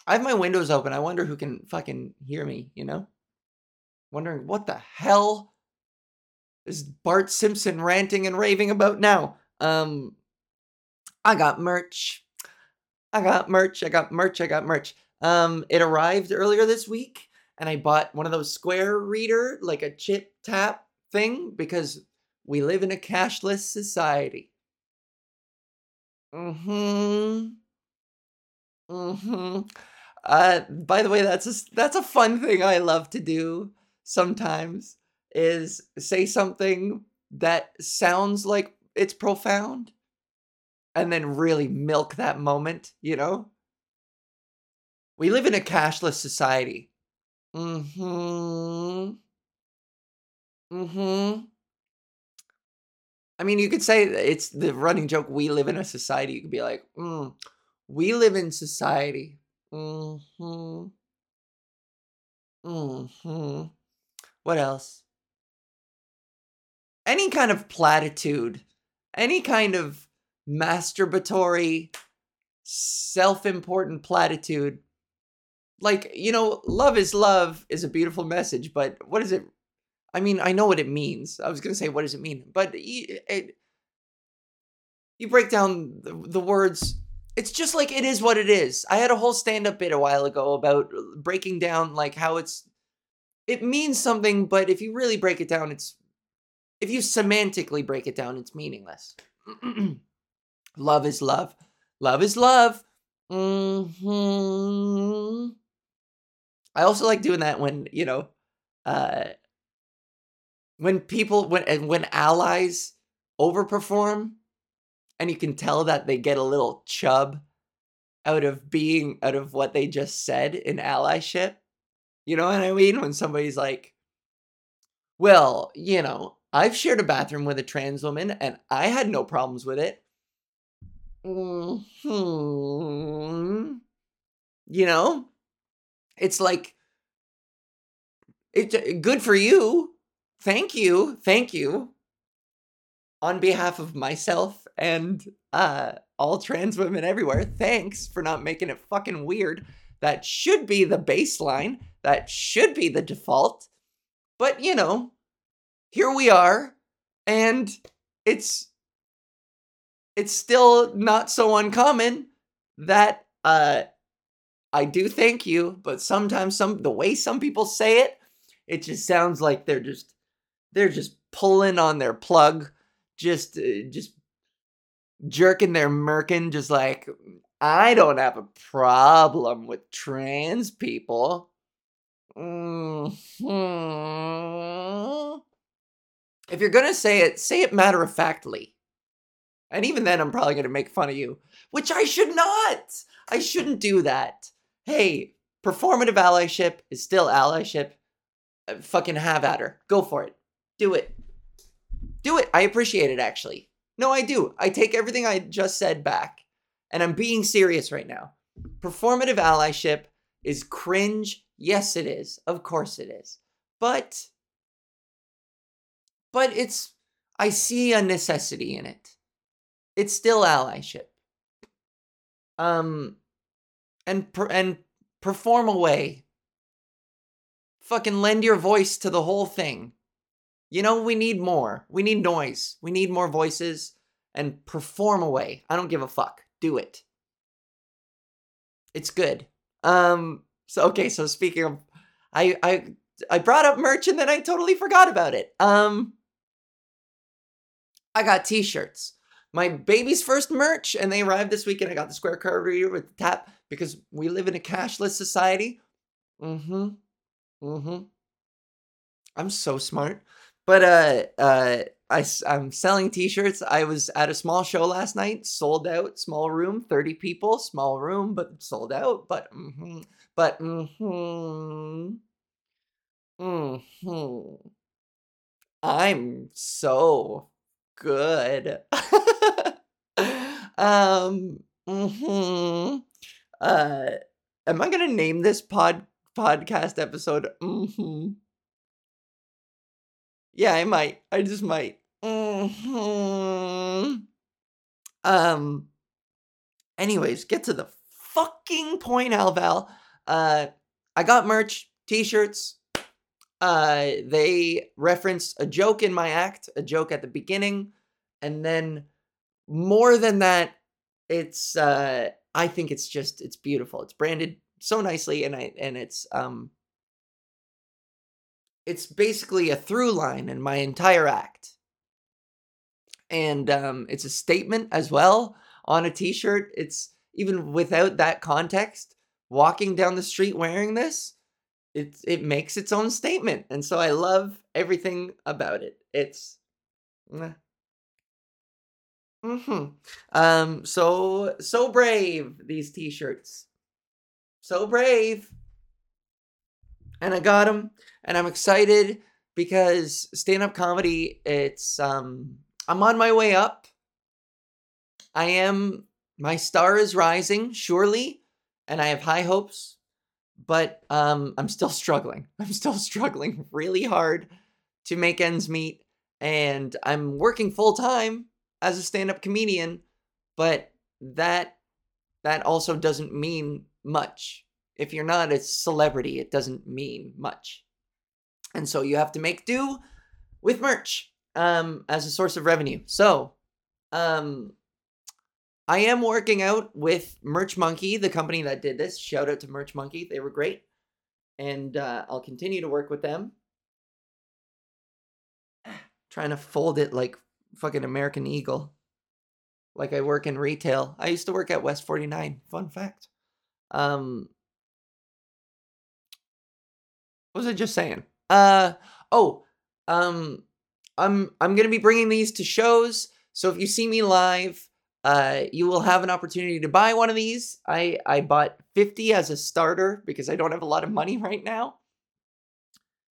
I have my windows open. I wonder who can fucking hear me, you know? Wondering what the hell is Bart Simpson ranting and raving about now? Um, I got merch. I got merch. I got merch. I got merch. Um, it arrived earlier this week, and I bought one of those Square Reader, like a chip tap thing, because we live in a cashless society. Mm-hmm. Mm-hmm. Uh, by the way, that's a, that's a fun thing I love to do sometimes is say something that sounds like it's profound and then really milk that moment, you know? We live in a cashless society. Mm-hmm. Mm-hmm. I mean, you could say it's the running joke, we live in a society. You could be like, mm, we live in society. Mm-hmm. Mm-hmm. What else? Any kind of platitude, any kind of masturbatory, self important platitude. Like, you know, love is love is a beautiful message, but what is it? I mean, I know what it means. I was going to say, what does it mean? But you, it, you break down the, the words it's just like it is what it is. I had a whole stand up bit a while ago about breaking down like how it's it means something, but if you really break it down, it's if you semantically break it down, it's meaningless. Love is love. Love is love. Mm-hmm. I also like doing that when, you know, uh when people when when allies overperform and you can tell that they get a little chub out of being out of what they just said in allyship. You know what I mean? When somebody's like, well, you know, I've shared a bathroom with a trans woman and I had no problems with it. Hmm. You know, it's like it's uh, good for you. Thank you. Thank you. On behalf of myself and uh all trans women everywhere, thanks for not making it fucking weird. That should be the baseline. That should be the default. But, you know, here we are and it's it's still not so uncommon that uh I do thank you, but sometimes some the way some people say it, it just sounds like they're just they're just pulling on their plug, just uh, just jerking their merkin, just like I don't have a problem with trans people. Mm-hmm. If you're gonna say it, say it matter of factly. And even then, I'm probably to make fun of you, which I should not. I shouldn't do that. Hey, performative allyship is still allyship. Uh, fucking have at her. Go for it. Do it. Do it. I appreciate it, actually. No, I do. I take everything I just said back. And I'm being serious right now. Performative allyship is cringe. Yes, it is. Of course it is. But, but it's, I see a necessity in it. It's still allyship. Um, and, per, and perform away. Fucking lend your voice to the whole thing. You know, we need more. We need noise. We need more voices and perform away. I don't give a fuck. Do it. It's good. Um so okay, so speaking of I I I brought up merch and then I totally forgot about it. Um I got t-shirts. My baby's first merch and they arrived this weekend. I got the square card reader with the tap because we live in a cashless society. Mm-hmm. Mm-hmm. I'm so smart. But uh uh I, I'm selling t-shirts. I was at a small show last night, sold out, small room, 30 people, small room, but sold out. But mm-hmm, but mm-hmm, mm-hmm. I'm so good. um, mm-hmm. Uh, am I gonna name this pod podcast episode? Mm-hmm. Yeah, I might. I just might. Mm-hmm. Um. Anyways, get to the fucking point, Alval. Uh, I got merch, t-shirts. Uh, they reference a joke in my act, a joke at the beginning, and then more than that, it's uh, I think it's just it's beautiful. It's branded so nicely, and I and it's um it's basically a through line in my entire act. And um, it's a statement as well on a t shirt. It's even without that context, walking down the street wearing this, it, it makes its own statement. And so I love everything about it. It's. Mm-hmm. Um, so so brave, these t-shirts. So brave and I got them, and I'm excited because stand up comedy. It's um, I'm on my way up. I am. My star is rising, surely, and I have high hopes. But um, I'm still struggling. I'm still struggling really hard to make ends meet, and I'm working full time as a stand-up comedian. But that that also doesn't mean much if you're not a celebrity, it doesn't mean much. And so you have to make do with merch um, as a source of revenue. So, um, I am working out with Merch Monkey, the company that did this. Shout out to Merch Monkey, they were great, and uh, I'll continue to work with them. Trying to fold it like fucking American Eagle, like I work in retail. I used to work at West Forty Nine. Fun fact. Um, what was I just saying? Uh oh, um I'm I'm going to be bringing these to shows. So if you see me live, uh you will have an opportunity to buy one of these. I I bought 50 as a starter because I don't have a lot of money right now.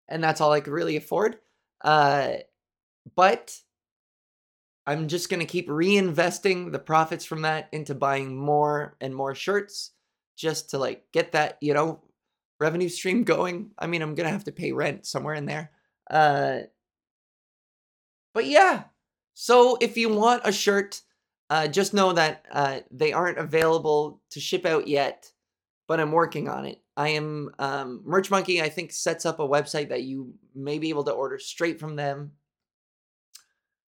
And that's all I could really afford. Uh but I'm just going to keep reinvesting the profits from that into buying more and more shirts just to like get that, you know, revenue stream going. I mean, I'm gonna have to pay rent somewhere in there. Uh, but yeah. So if you want a shirt, uh, just know that uh, they aren't available to ship out yet, but I'm working on it. I am um, Merch Monkey. I think sets up a website that you may be able to order straight from them.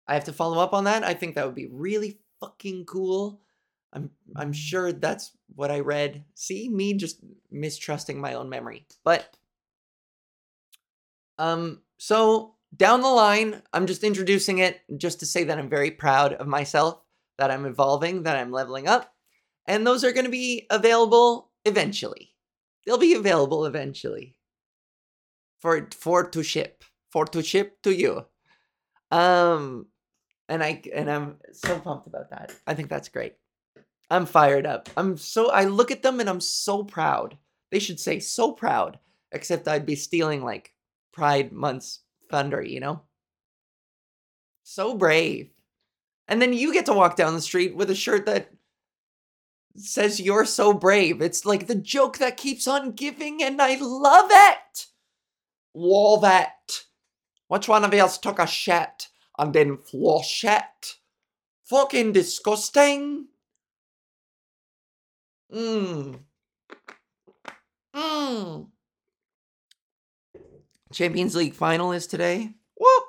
I have to follow up on that. I think that would be really fucking cool. I'm I'm sure that's what I read. See me just mistrusting my own memory. But um so down the line, I'm just introducing it just to say that I'm very proud of myself, that I'm evolving, that I'm leveling up. And those are going to be available eventually. They'll be available eventually. For for to ship, for to ship to you. Um And I and I'm so pumped about that. I think that's great. I'm fired up. I'm so I look at them and I'm so proud. They should say so proud, except I'd be stealing like Pride Month's thunder, you know? So brave. And then you get to walk down the street with a shirt that says you're so brave. It's like the joke that keeps on giving, and I love it. Love that. Which one of us took a shit and then flush it? Fucking disgusting. Mmm. Mmm. Champions League final is today. Whoop.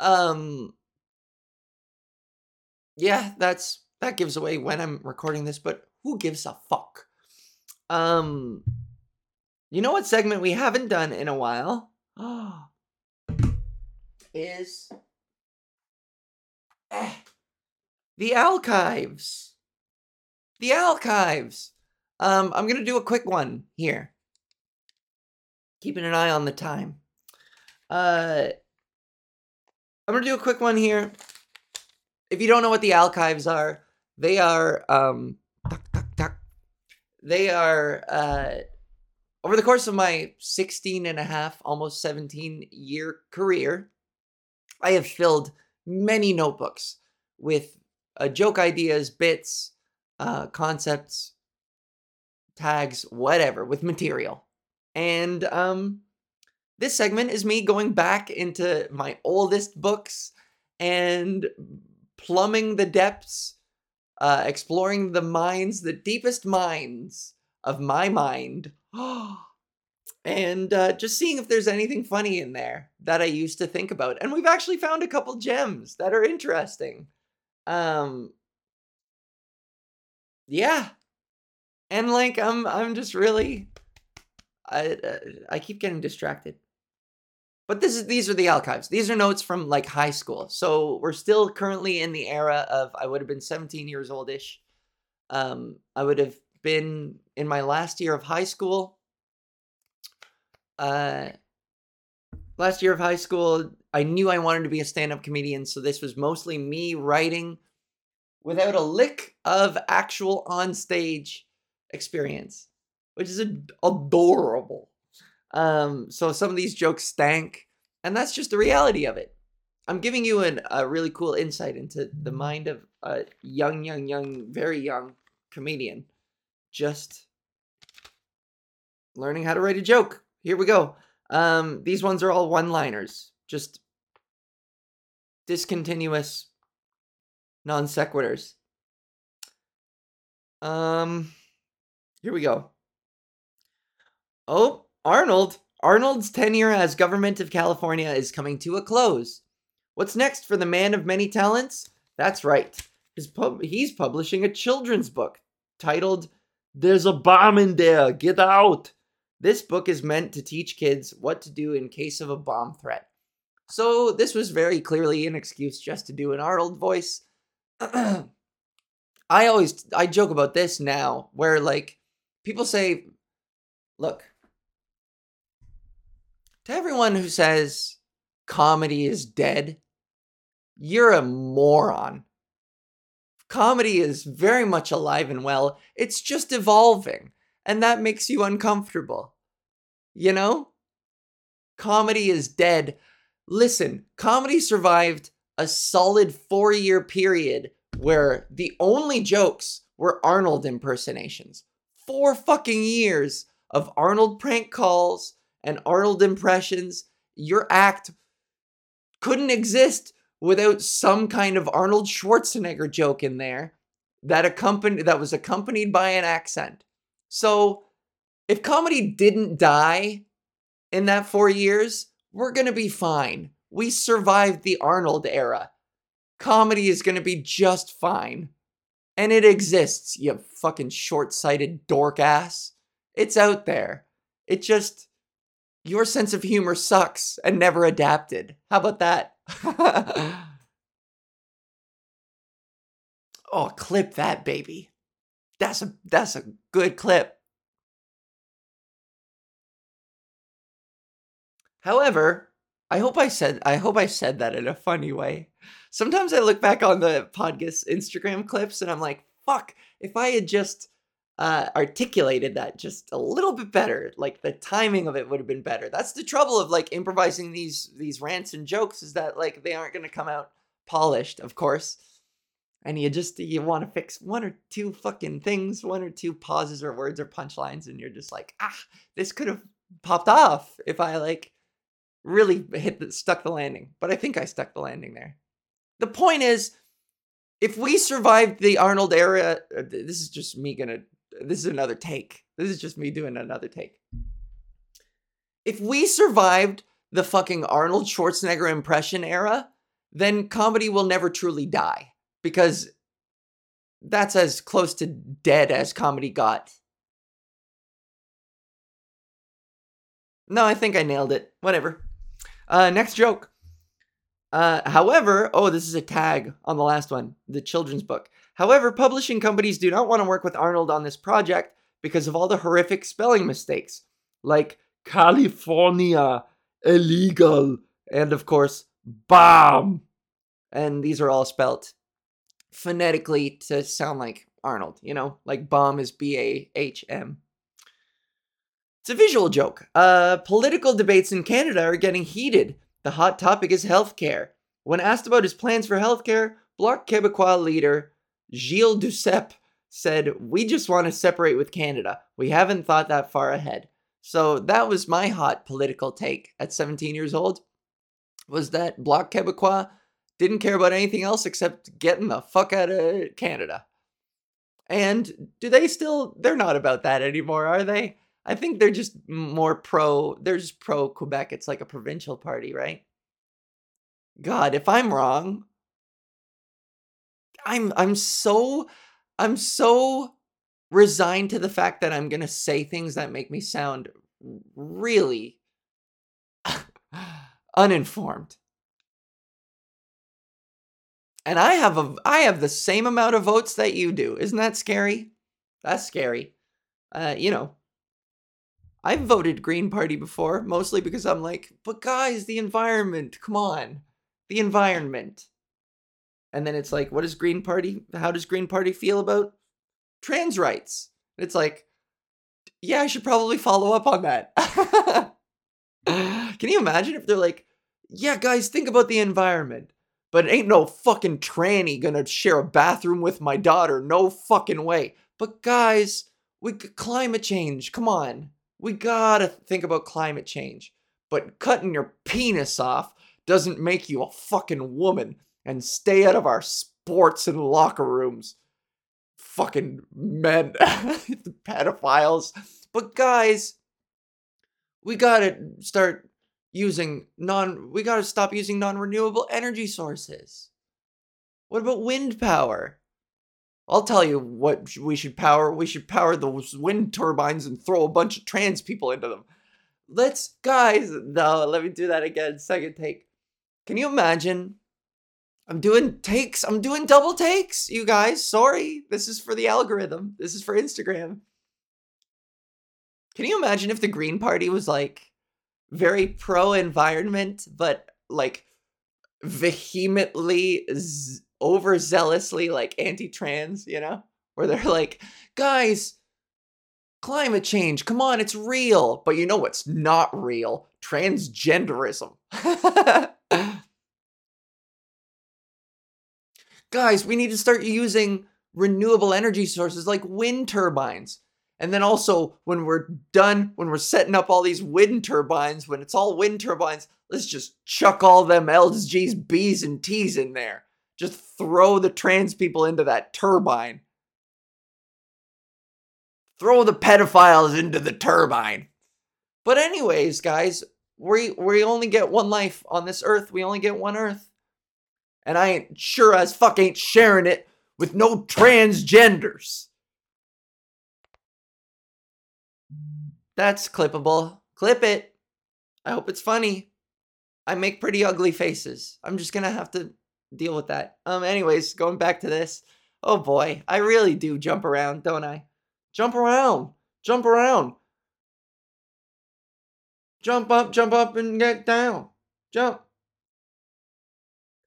Um. Yeah, that's that gives away when I'm recording this, but who gives a fuck? Um. You know what segment we haven't done in a while? is the archives. The archives. Um, I'm gonna do a quick one here. Keeping an eye on the time. Uh, I'm gonna do a quick one here. If you don't know what the archives are, they are um, tuck, tuck, tuck. they are uh, over the course of my 16 and a half, almost 17 year career, I have filled many notebooks with uh, joke ideas, bits, uh, concepts, tags, whatever, with material. And um, this segment is me going back into my oldest books and plumbing the depths, uh, exploring the minds, the deepest minds of my mind. and uh, just seeing if there's anything funny in there that I used to think about. And we've actually found a couple gems that are interesting. Um, yeah, and like I'm I'm just really I uh, I keep getting distracted. But this is these are the archives. These are notes from like high school. So we're still currently in the era of I would have been 17 years oldish. Um I would have been in my last year of high school. Uh last year of high school, I knew I wanted to be a stand-up comedian, so this was mostly me writing without a lick of actual on stage experience, which is ad- adorable. Um, so some of these jokes stank, and that's just the reality of it. I'm giving you an, a really cool insight into the mind of a young, young, young, very young comedian. Just learning how to write a joke. Here we go. Um, these ones are all one-liners, just discontinuous non sequiturs. Um, here we go. Oh, Arnold. Arnold's tenure as government of California is coming to a close. What's next for the man of many talents? That's right. Pub- he's publishing a children's book titled There's a Bomb in There, Get Out. This book is meant to teach kids what to do in case of a bomb threat. So, this was very clearly an excuse just to do an Arnold voice. I always I joke about this now where like people say look to everyone who says comedy is dead you're a moron comedy is very much alive and well it's just evolving and that makes you uncomfortable you know comedy is dead listen comedy survived a solid 4 year period where the only jokes were Arnold impersonations. Four fucking years of Arnold prank calls and Arnold impressions. Your act couldn't exist without some kind of Arnold Schwarzenegger joke in there that accompanied that was accompanied by an accent. So, if comedy didn't die in that 4 years, we're going to be fine. We survived the Arnold era comedy is going to be just fine. And it exists, you fucking short sighted dork ass. It's out there. It just, your sense of humor sucks and never adapted. How about that? oh, clip that, baby. That's a that's a good clip. However, I hope I said I hope I said that in a funny way. Sometimes I look back on the podcast Instagram clips and I'm like, fuck, if I had just uh, articulated that just a little bit better, like the timing of it would have been better. That's the trouble of like improvising these these rants and jokes is that like they aren't going to come out polished, of course. And you just you want to fix one or two fucking things, one or two pauses or words or punchlines, and you're just like, ah, this could have popped off if I like really hit the, stuck the landing. But I think I stuck the landing there. The point is, if we survived the Arnold era, uh, this is just me gonna. This is another take. This is just me doing another take. If we survived the fucking Arnold Schwarzenegger impression era, then comedy will never truly die because that's as close to dead as comedy got. No, I think I nailed it. Whatever. Uh, next joke. Uh, however, oh, this is a tag on the last one, the children's book. However, publishing companies do not want to work with Arnold on this project because of all the horrific spelling mistakes, like California, illegal, and of course, bomb. And these are all spelt phonetically to sound like Arnold, you know, like bomb is B A H M. It's a visual joke. Uh, political debates in Canada are getting heated. The hot topic is healthcare. When asked about his plans for healthcare, Bloc Québécois leader Gilles Duceppe said, We just want to separate with Canada. We haven't thought that far ahead. So that was my hot political take at 17 years old. Was that Bloc Québécois didn't care about anything else except getting the fuck out of Canada. And do they still, they're not about that anymore, are they? I think they're just more pro. They're just pro Quebec. It's like a provincial party, right? God, if I'm wrong, I'm I'm so I'm so resigned to the fact that I'm gonna say things that make me sound really uninformed. And I have a I have the same amount of votes that you do. Isn't that scary? That's scary. Uh, you know, I've voted Green Party before, mostly because I'm like, but guys, the environment, come on. The environment. And then it's like, what does Green Party, how does Green Party feel about trans rights? It's like, yeah, I should probably follow up on that. Can you imagine if they're like, yeah, guys, think about the environment, but ain't no fucking tranny gonna share a bathroom with my daughter. No fucking way. But guys, we climate change. Come on. We gotta think about climate change. But cutting your penis off doesn't make you a fucking woman. And stay out of our sports and locker rooms. Fucking men, pedophiles. But guys, we gotta start using non, we gotta stop using non renewable energy sources. What about wind power? I'll tell you what we should power. We should power those wind turbines and throw a bunch of trans people into them. Let's, guys, no, let me do that again. Second take. Can you imagine? I'm doing takes. I'm doing double takes, you guys. Sorry. This is for the algorithm. This is for Instagram. Can you imagine if the Green Party was like very pro environment, but like vehemently z- overzealously like anti-trans, you know? Where they're like, guys, climate change, come on, it's real. But you know what's not real? Transgenderism. guys, we need to start using renewable energy sources like wind turbines. And then also, when we're done, when we're setting up all these wind turbines, when it's all wind turbines, let's just chuck all them L's, G's, B's, and T's in there. Just throw the trans people into that turbine. Throw the pedophiles into the turbine. But anyways, guys, we we only get one life on this earth. We only get one earth. And I ain't sure as fuck ain't sharing it with no transgenders. That's clippable. Clip it. I hope it's funny. I make pretty ugly faces. I'm just gonna have to deal with that. Um, anyways, going back to this. Oh boy, I really do jump around, don't I? Jump around, jump around. Jump up, jump up, and get down. Jump.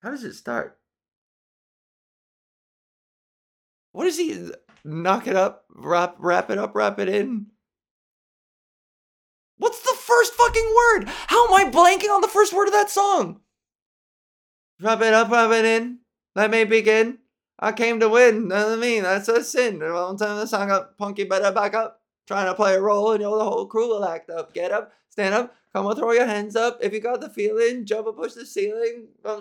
How does it start? What is he? Knock it up, wrap, wrap it up, wrap it in. What's the first fucking word? How am I blanking on the first word of that song? Wrap it up, wrap it in. Let me begin. I came to win. What I mean? That's a sin. One time the song up, punky better back up. Trying to play a role, and you know the whole crew will act up. Get up, stand up, come on, throw your hands up. If you got the feeling, jump and push the ceiling. I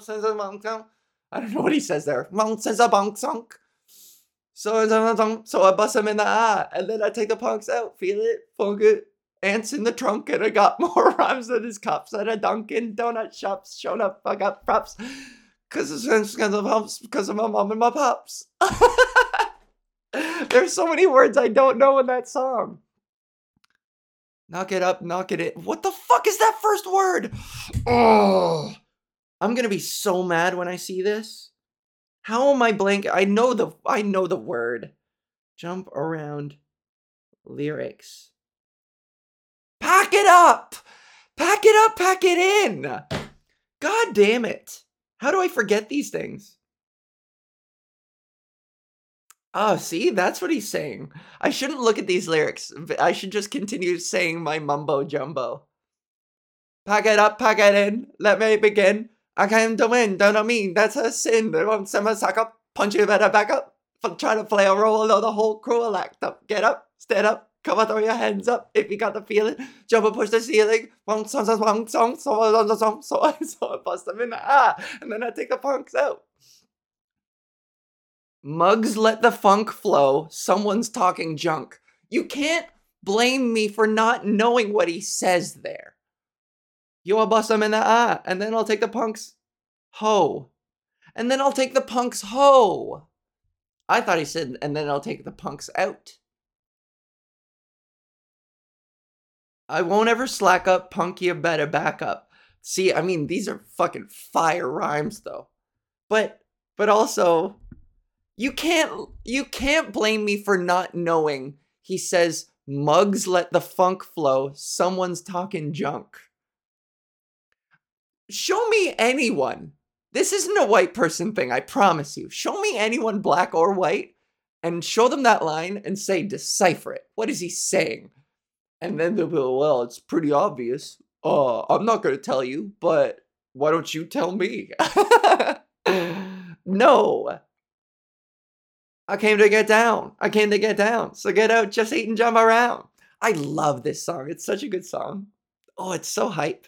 don't know what he says there. So I bust him in the eye, and then I take the punks out, feel it, funk it, ants in the trunk, and I got more rhymes than his cups at a Dunkin' Donut shops. Showing up, I got props. Cause it's because of because of my mom and my pops. There's so many words I don't know in that song. Knock it up, knock it in. What the fuck is that first word? Oh, I'm gonna be so mad when I see this. How am I blank? I know the I know the word. Jump around lyrics. Pack it up! Pack it up, pack it in! God damn it. How do I forget these things? Oh, see, that's what he's saying. I shouldn't look at these lyrics. I should just continue saying my mumbo jumbo. Pack it up, pack it in, let me begin. I came to win, don't I mean that's a sin. They won't send my sack up, punch you better back up. Trying to play a role, although the whole crew will act up. Get up, stand up, come on, throw your hands up if you got the feeling. Jump and push the ceiling. One song, song, song, song, song, song, so I so I bust them in the ah, and then I take the punks out. Mugs let the funk flow. Someone's talking junk. You can't blame me for not knowing what he says there. You will bust them in the ah, and then I'll take the punks ho. And then I'll take the punks ho. I thought he said, and then I'll take the punks out. I won't ever slack up, punk you better back up. See, I mean, these are fucking fire rhymes though. But but also you can't you can't blame me for not knowing. He says, "Mugs let the funk flow. Someone's talking junk." Show me anyone. This isn't a white person thing, I promise you. Show me anyone black or white and show them that line and say decipher it. What is he saying? And then they'll be like, well, it's pretty obvious. Uh, I'm not going to tell you, but why don't you tell me? no. I came to get down. I came to get down. So get out, just eat and jump around. I love this song. It's such a good song. Oh, it's so hype.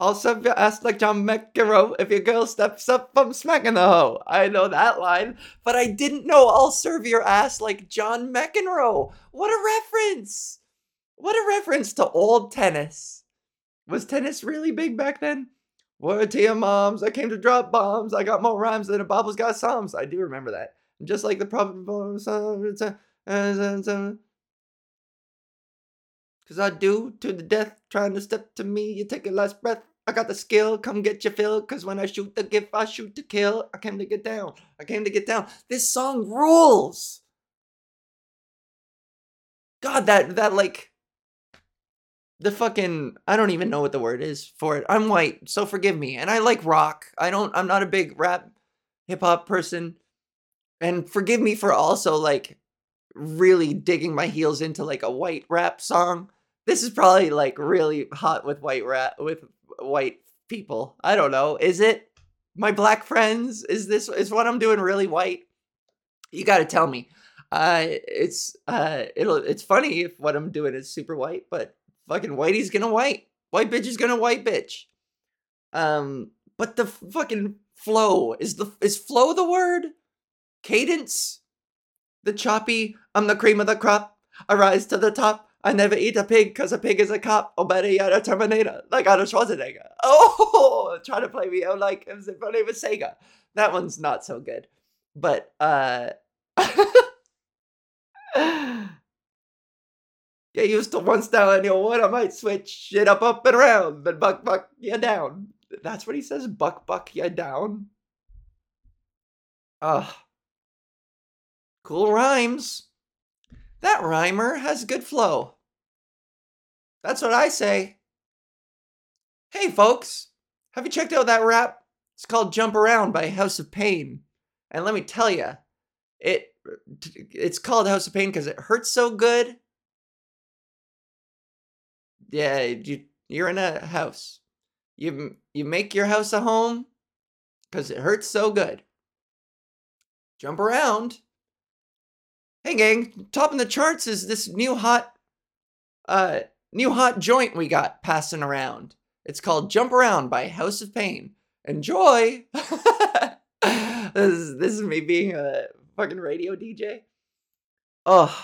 If you ask like John McEnroe, if your girl steps up, I'm smacking the hoe. I know that line, but I didn't know I'll serve your ass like John McEnroe. What a reference! What a reference to old tennis. Was tennis really big back then? Word to your moms, I came to drop bombs. I got more rhymes than a Bible's got psalms. I do remember that. Just like the prophet. Cause I do to the death, trying to step to me. You take your last breath. I got the skill, come get your fill. Cause when I shoot the gift, I shoot to kill. I came to get down. I came to get down. This song rules. God, that that like the fucking I don't even know what the word is for it. I'm white, so forgive me. And I like rock. I don't I'm not a big rap hip hop person. And forgive me for also like really digging my heels into like a white rap song. This is probably like really hot with white rap with white people. I don't know. Is it my black friends? Is this is what I'm doing really white? You got to tell me. Uh it's uh it'll it's funny if what I'm doing is super white, but fucking whitey's gonna white. White bitch is gonna white bitch. Um, but the fucking flow is the is flow the word? Cadence? The choppy, I'm the cream of the crop. I rise to the top. I never eat a pig because a pig is a cop. Oh, better yet, a Terminator, like Arnold Schwarzenegger. Oh, trying to play me out like it was in front Sega. That one's not so good. But, uh, Get used to one style and your one, I might switch shit up, up and around, but buck, buck, you down. That's what he says, buck, buck, you down. Ugh. Cool rhymes. That rhymer has good flow. That's what I say. Hey, folks, have you checked out that rap? It's called Jump Around by House of Pain. And let me tell you, it it's called House of Pain because it hurts so good. Yeah, you you're in a house. You you make your house a home because it hurts so good. Jump around. Hey gang, topping the charts is this new hot uh new hot joint we got passing around. It's called Jump Around by House of Pain. Enjoy. this is this is me being a fucking radio DJ. Oh.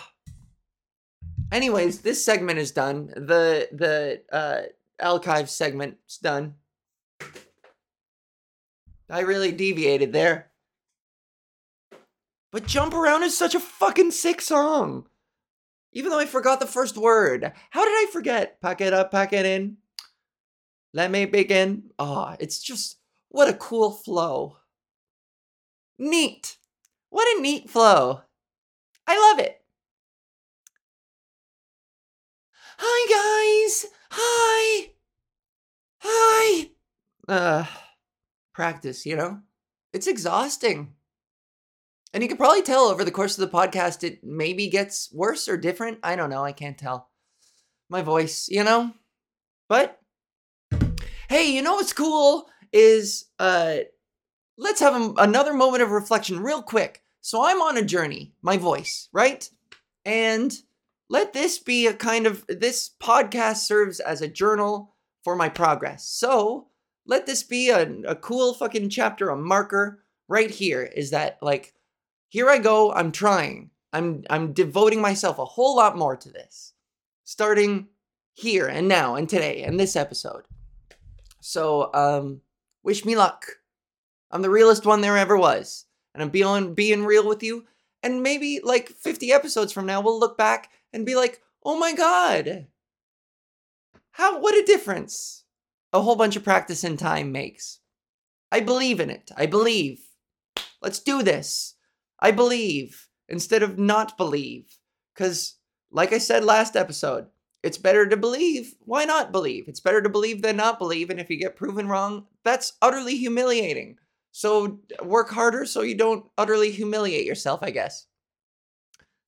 Anyways, this segment is done. The the uh archive segment's done. I really deviated there. But Jump Around is such a fucking sick song. Even though I forgot the first word. How did I forget? Pack it up, pack it in. Let me begin. Ah, oh, it's just what a cool flow. Neat. What a neat flow. I love it. Hi, guys. Hi. Hi. Uh, practice, you know? It's exhausting. And you can probably tell over the course of the podcast, it maybe gets worse or different. I don't know. I can't tell. My voice, you know? But hey, you know what's cool is uh let's have a, another moment of reflection real quick. So I'm on a journey, my voice, right? And let this be a kind of this podcast serves as a journal for my progress. So let this be a, a cool fucking chapter, a marker right here is that like here I go, I'm trying. I'm I'm devoting myself a whole lot more to this. Starting here and now and today and this episode. So um wish me luck. I'm the realest one there ever was. And I'm being being real with you. And maybe like 50 episodes from now we'll look back and be like, "Oh my god. How what a difference a whole bunch of practice and time makes." I believe in it. I believe. Let's do this. I believe instead of not believe. Because, like I said last episode, it's better to believe. Why not believe? It's better to believe than not believe. And if you get proven wrong, that's utterly humiliating. So work harder so you don't utterly humiliate yourself, I guess.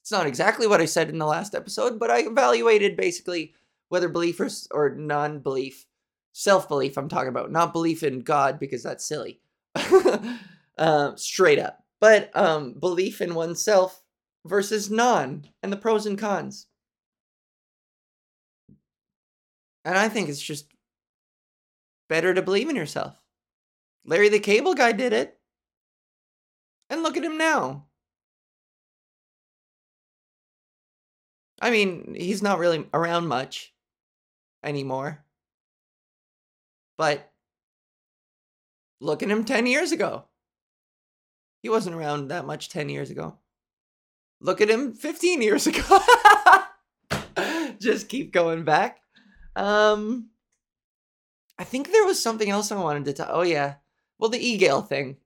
It's not exactly what I said in the last episode, but I evaluated basically whether belief or, or non belief, self belief, I'm talking about, not belief in God because that's silly. uh, straight up but um, belief in oneself versus non and the pros and cons. And I think it's just better to believe in yourself. Larry the Cable Guy did it. And look at him now. I mean, he's not really around much anymore. But look at him 10 years ago. He wasn't around that much 10 years ago. Look at him 15 years ago. Just keep going back. Um I think there was something else I wanted to talk. Oh yeah. Well, the e-Gale thing.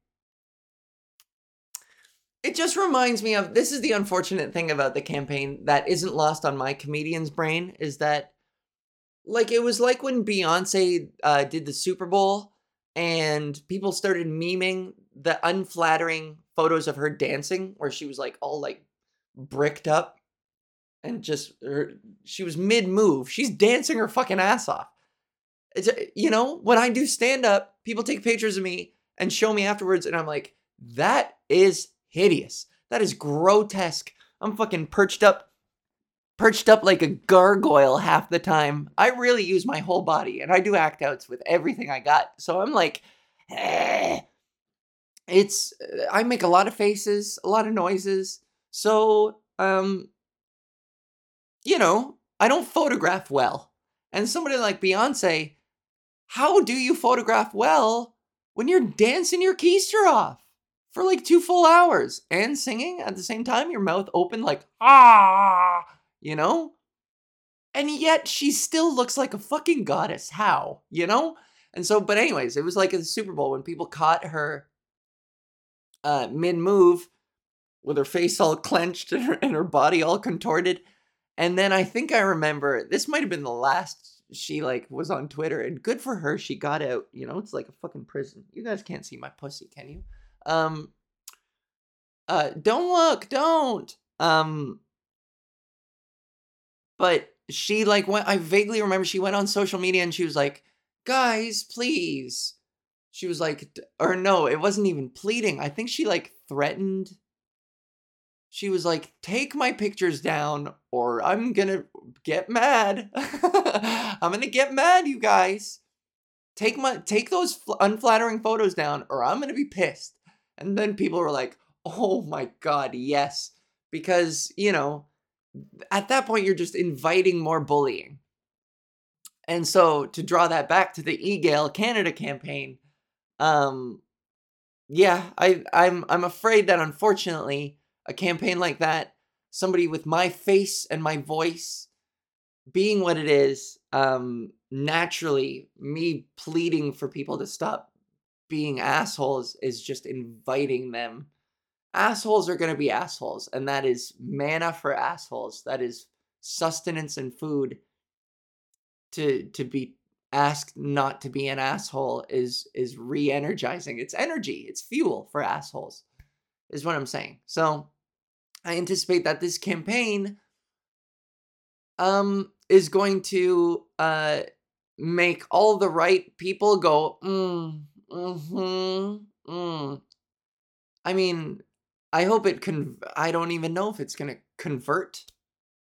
It just reminds me of this is the unfortunate thing about the campaign that isn't lost on my comedian's brain is that like it was like when Beyonce uh, did the Super Bowl and people started memeing the unflattering photos of her dancing where she was like all like bricked up and just her, she was mid move. She's dancing her fucking ass off. It's you know, when I do stand up, people take pictures of me and show me afterwards and I'm like, that is hideous. That is grotesque. I'm fucking perched up perched up like a gargoyle half the time. I really use my whole body and I do act outs with everything I got. So I'm like, eh. It's, I make a lot of faces, a lot of noises. So, um, you know, I don't photograph well. And somebody like Beyonce, how do you photograph well when you're dancing your keister off for like two full hours and singing at the same time, your mouth open like, ah, you know? And yet she still looks like a fucking goddess. How? You know? And so, but anyways, it was like a Super Bowl when people caught her uh, mid move with her face all clenched and her, and her body all contorted. And then I think I remember this might have been the last she like was on Twitter and good for her she got out. You know, it's like a fucking prison. You guys can't see my pussy, can you? Um Uh, don't look, don't. Um, but she like went. I vaguely remember she went on social media and she was like, "Guys, please." She was like, or no, it wasn't even pleading. I think she like threatened. She was like, "Take my pictures down, or I'm gonna get mad. I'm gonna get mad, you guys. Take my take those fl- unflattering photos down, or I'm gonna be pissed." And then people were like, "Oh my god, yes," because you know at that point you're just inviting more bullying. And so to draw that back to the eGale Canada campaign, um yeah, I I'm I'm afraid that unfortunately a campaign like that, somebody with my face and my voice being what it is, um naturally me pleading for people to stop being assholes is just inviting them. Assholes are going to be assholes and that is manna for assholes. That is sustenance and food to to be asked not to be an asshole is is re-energizing it's energy it's fuel for assholes is what i'm saying so i anticipate that this campaign um is going to uh make all the right people go mm, mm-hmm, mm. i mean I hope it can. I don't even know if it's going to convert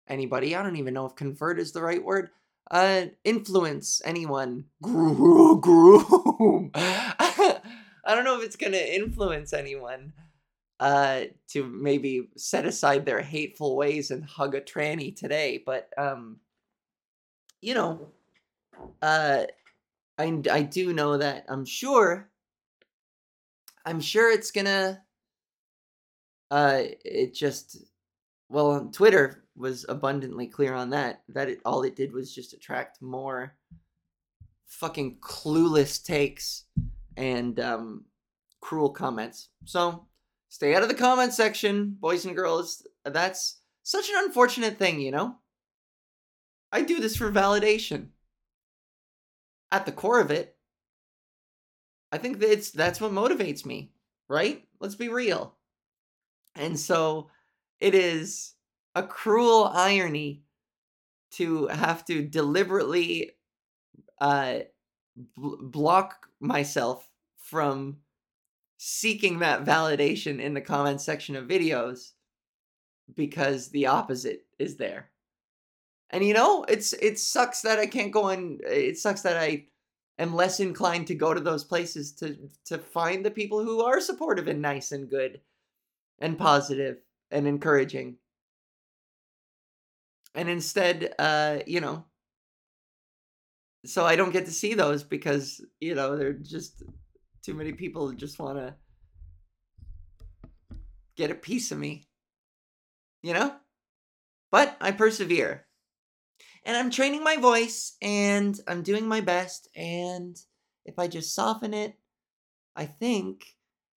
anybody. I don't even know if convert is the right word. Uh, influence anyone. Groom. groom. I don't know if it's going to influence anyone uh, to maybe set aside their hateful ways and hug a tranny today. But, um, you know, uh, I, I do know that I'm sure, I'm sure it's going to uh, it just well, on Twitter was abundantly clear on that. That it, all it did was just attract more fucking clueless takes and um, cruel comments. So stay out of the comment section, boys and girls. That's such an unfortunate thing, you know. I do this for validation. At the core of it, I think that it's that's what motivates me, right? Let's be real. And so it is a cruel irony to have to deliberately uh, b- block myself from seeking that validation in the comment section of videos because the opposite is there. And you know, it's it sucks that I can't go on it sucks that I am less inclined to go to those places to to find the people who are supportive and nice and good and positive and encouraging. And instead, uh, you know, so I don't get to see those because, you know, they're just too many people that just want to get a piece of me. You know? But I persevere. And I'm training my voice and I'm doing my best. And if I just soften it, I think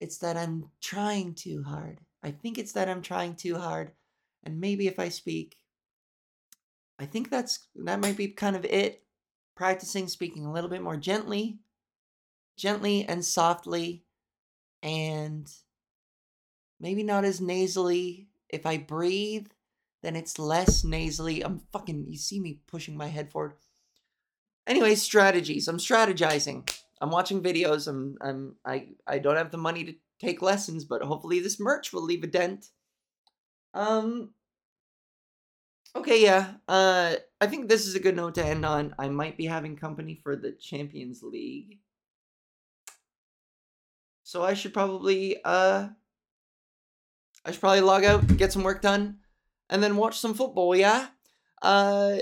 it's that I'm trying too hard. I think it's that I'm trying too hard. And maybe if I speak, I think that's that might be kind of it. Practicing speaking a little bit more gently, gently and softly, and maybe not as nasally. If I breathe, then it's less nasally. I'm fucking you see me pushing my head forward. Anyway, strategies. I'm strategizing. I'm watching videos. I'm I'm I I don't have the money to take lessons, but hopefully this merch will leave a dent. Um Okay, yeah. Uh I think this is a good note to end on. I might be having company for the Champions League. So I should probably uh I should probably log out, get some work done, and then watch some football, yeah? Uh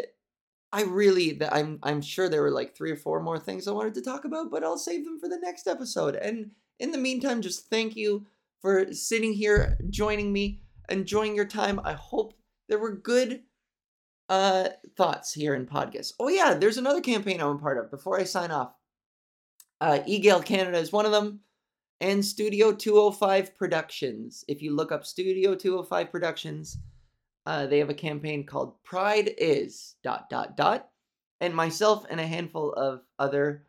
I really I'm I'm sure there were like three or four more things I wanted to talk about, but I'll save them for the next episode. And in the meantime, just thank you for sitting here, joining me, enjoying your time. I hope there were good uh thoughts here in podcast. Oh yeah, there's another campaign I'm a part of before I sign off. Uh eGale Canada is one of them and Studio 205 Productions. If you look up Studio 205 Productions, uh, they have a campaign called Pride Is dot dot dot, and myself and a handful of other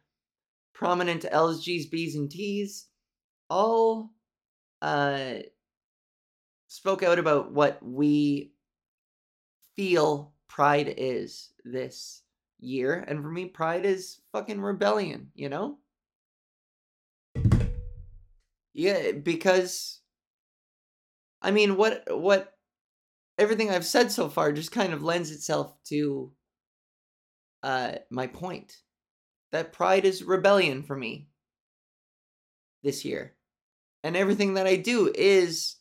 prominent LSGs, Bs, and Ts all uh spoke out about what we feel pride is this year. And for me, pride is fucking rebellion, you know? Yeah, because I mean, what what everything I've said so far just kind of lends itself to uh my point that pride is rebellion for me this year. And everything that I do is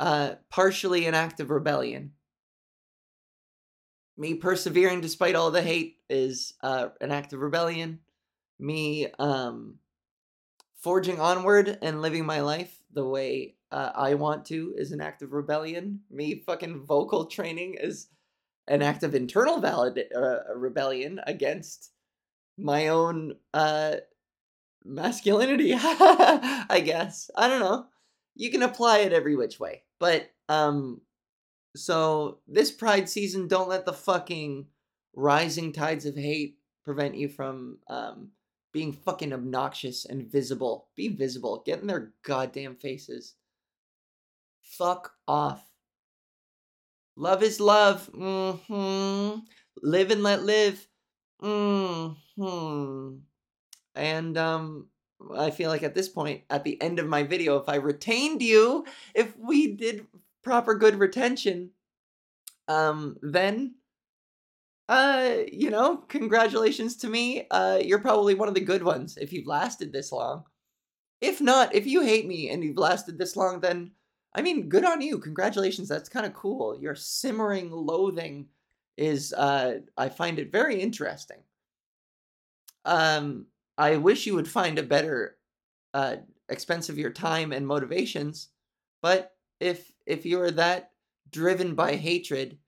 uh partially an act of rebellion. Me persevering despite all the hate is uh an act of rebellion. Me um forging onward and living my life the way uh, I want to is an act of rebellion. Me fucking vocal training is an act of internal valid uh, rebellion against my own uh, masculinity. I guess I don't know. You can apply it every which way, but um, so this Pride season, don't let the fucking rising tides of hate prevent you from um being fucking obnoxious and visible. Be visible. Get in their goddamn faces. Fuck off. Love is love. Mm-hmm. Live and let live. Mm-hmm. And um I feel like at this point, at the end of my video, if I retained you, if we did proper good retention, um, then uh, you know, congratulations to me. Uh, you're probably one of the good ones if you've lasted this long. If not, if you hate me and you've lasted this long, then I mean, good on you. Congratulations. That's kind of cool. Your simmering loathing is uh I find it very interesting. Um I wish you would find a better uh expense of your time and motivations, but if if you're that driven by hatred,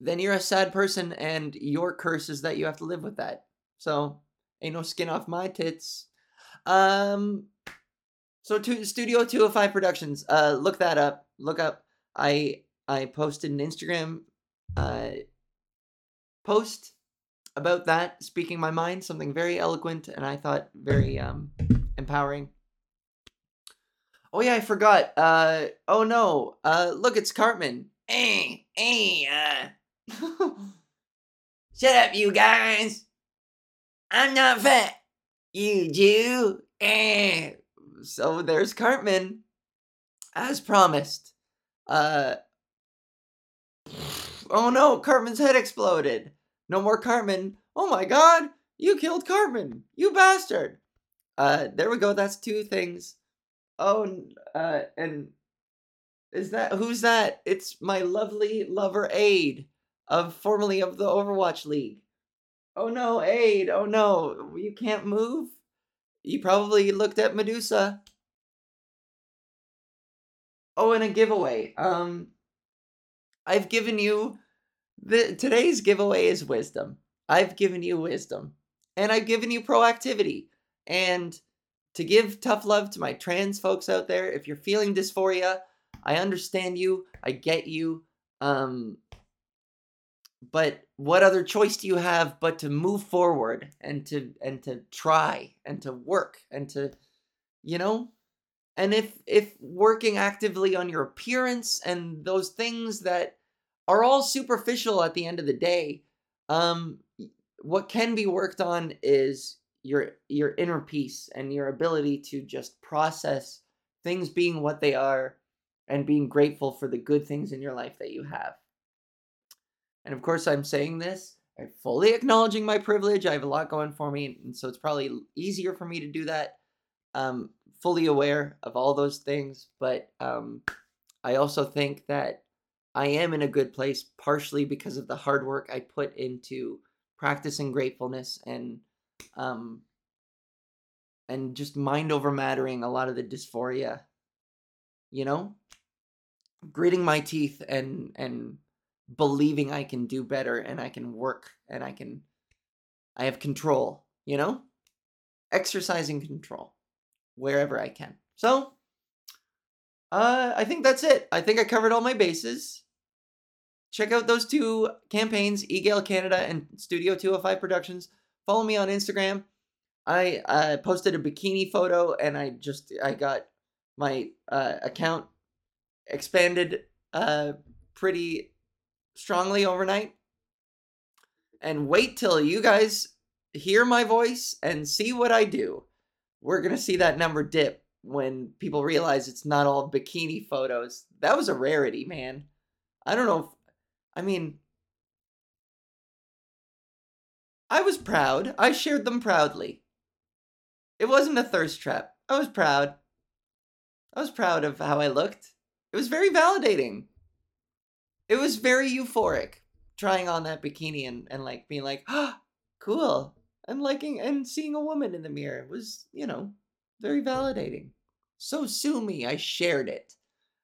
then you're a sad person and your curse is that you have to live with that. So, ain't no skin off my tits. Um so to Studio 205 Productions, uh look that up. Look up I I posted an Instagram uh post about that, speaking my mind, something very eloquent and I thought very um empowering. Oh yeah, I forgot. Uh oh no. Uh look, it's Cartman. Hey, hey, uh Shut up, you guys. I'm not fat. You Jew. Eh. So there's Cartman. As promised. Uh. Oh no, Cartman's head exploded. No more Cartman. Oh my god, you killed Cartman. You bastard. Uh, there we go. That's two things. Oh, uh, and is that who's that? It's my lovely lover Aid of formerly of the Overwatch League. Oh no, Aid, oh no, you can't move? You probably looked at Medusa. Oh, and a giveaway. Um I've given you the today's giveaway is wisdom. I've given you wisdom. And I've given you proactivity. And to give tough love to my trans folks out there, if you're feeling dysphoria, I understand you. I get you. Um but what other choice do you have but to move forward and to and to try and to work and to you know and if if working actively on your appearance and those things that are all superficial at the end of the day um what can be worked on is your your inner peace and your ability to just process things being what they are and being grateful for the good things in your life that you have and of course, I'm saying this, I'm fully acknowledging my privilege. I have a lot going for me, and so it's probably easier for me to do that. Um, fully aware of all those things, but um, I also think that I am in a good place, partially because of the hard work I put into practicing gratefulness and um, and just mind over mattering a lot of the dysphoria. You know, gritting my teeth and and believing I can do better and I can work and I can I have control, you know? Exercising control wherever I can. So, uh I think that's it. I think I covered all my bases. Check out those two campaigns, Egale Canada and Studio 205 Productions. Follow me on Instagram. I uh, posted a bikini photo and I just I got my uh, account expanded uh, pretty strongly overnight. And wait till you guys hear my voice and see what I do. We're to see that number dip when people realize it's not all bikini photos. That was a rarity, man. I don't know if, I mean, I was proud. I shared them proudly. It wasn't a thirst trap. I was proud. I was proud of how I looked. It was very validating. It was very euphoric trying on that bikini and, and like being like, oh, cool. And liking and seeing a woman in the mirror was, you know, very validating. So sue me. I shared it.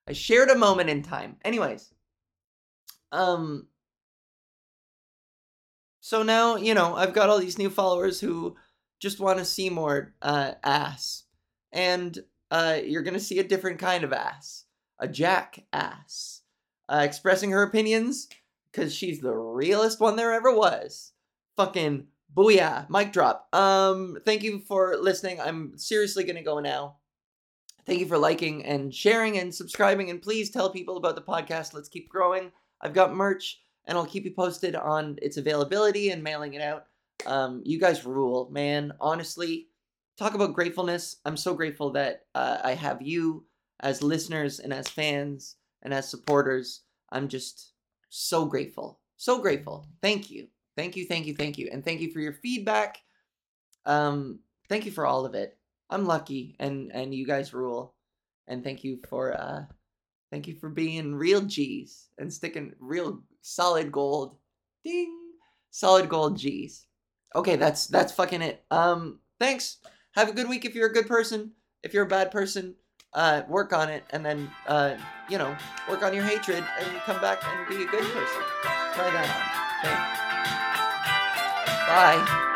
I shared a moment in time. Anyways. Um so now, you know, I've got all these new followers who just want to see more uh, ass. And uh, you're going to see a different kind of ass. A jack ass. Uh, expressing her opinions because she's the realest one there ever was. Fucking booyah. Mic drop. Um, thank you for listening. I'm seriously going to go now. Thank you for liking and sharing and subscribing. And please tell people about the podcast. Let's keep growing. I've got merch and I'll keep you posted on its availability and mailing it out. Um, you guys rule, man. Honestly, talk about gratefulness. I'm so grateful that uh, I have you as listeners and as fans and as supporters. I'm just so grateful. So grateful. Thank you. Thank you, thank you, thank you. And thank you for your feedback. Um, thank you for all of it. I'm lucky and and you guys rule. And thank you for uh thank you for being real G's and sticking real solid gold. Ding. Solid gold G's. Okay, that's that's fucking it. Um thanks. Have a good week if you're a good person. If you're a bad person, uh, work on it, and then uh, you know work on your hatred, and come back and be a good person. Try that on. Okay. Bye.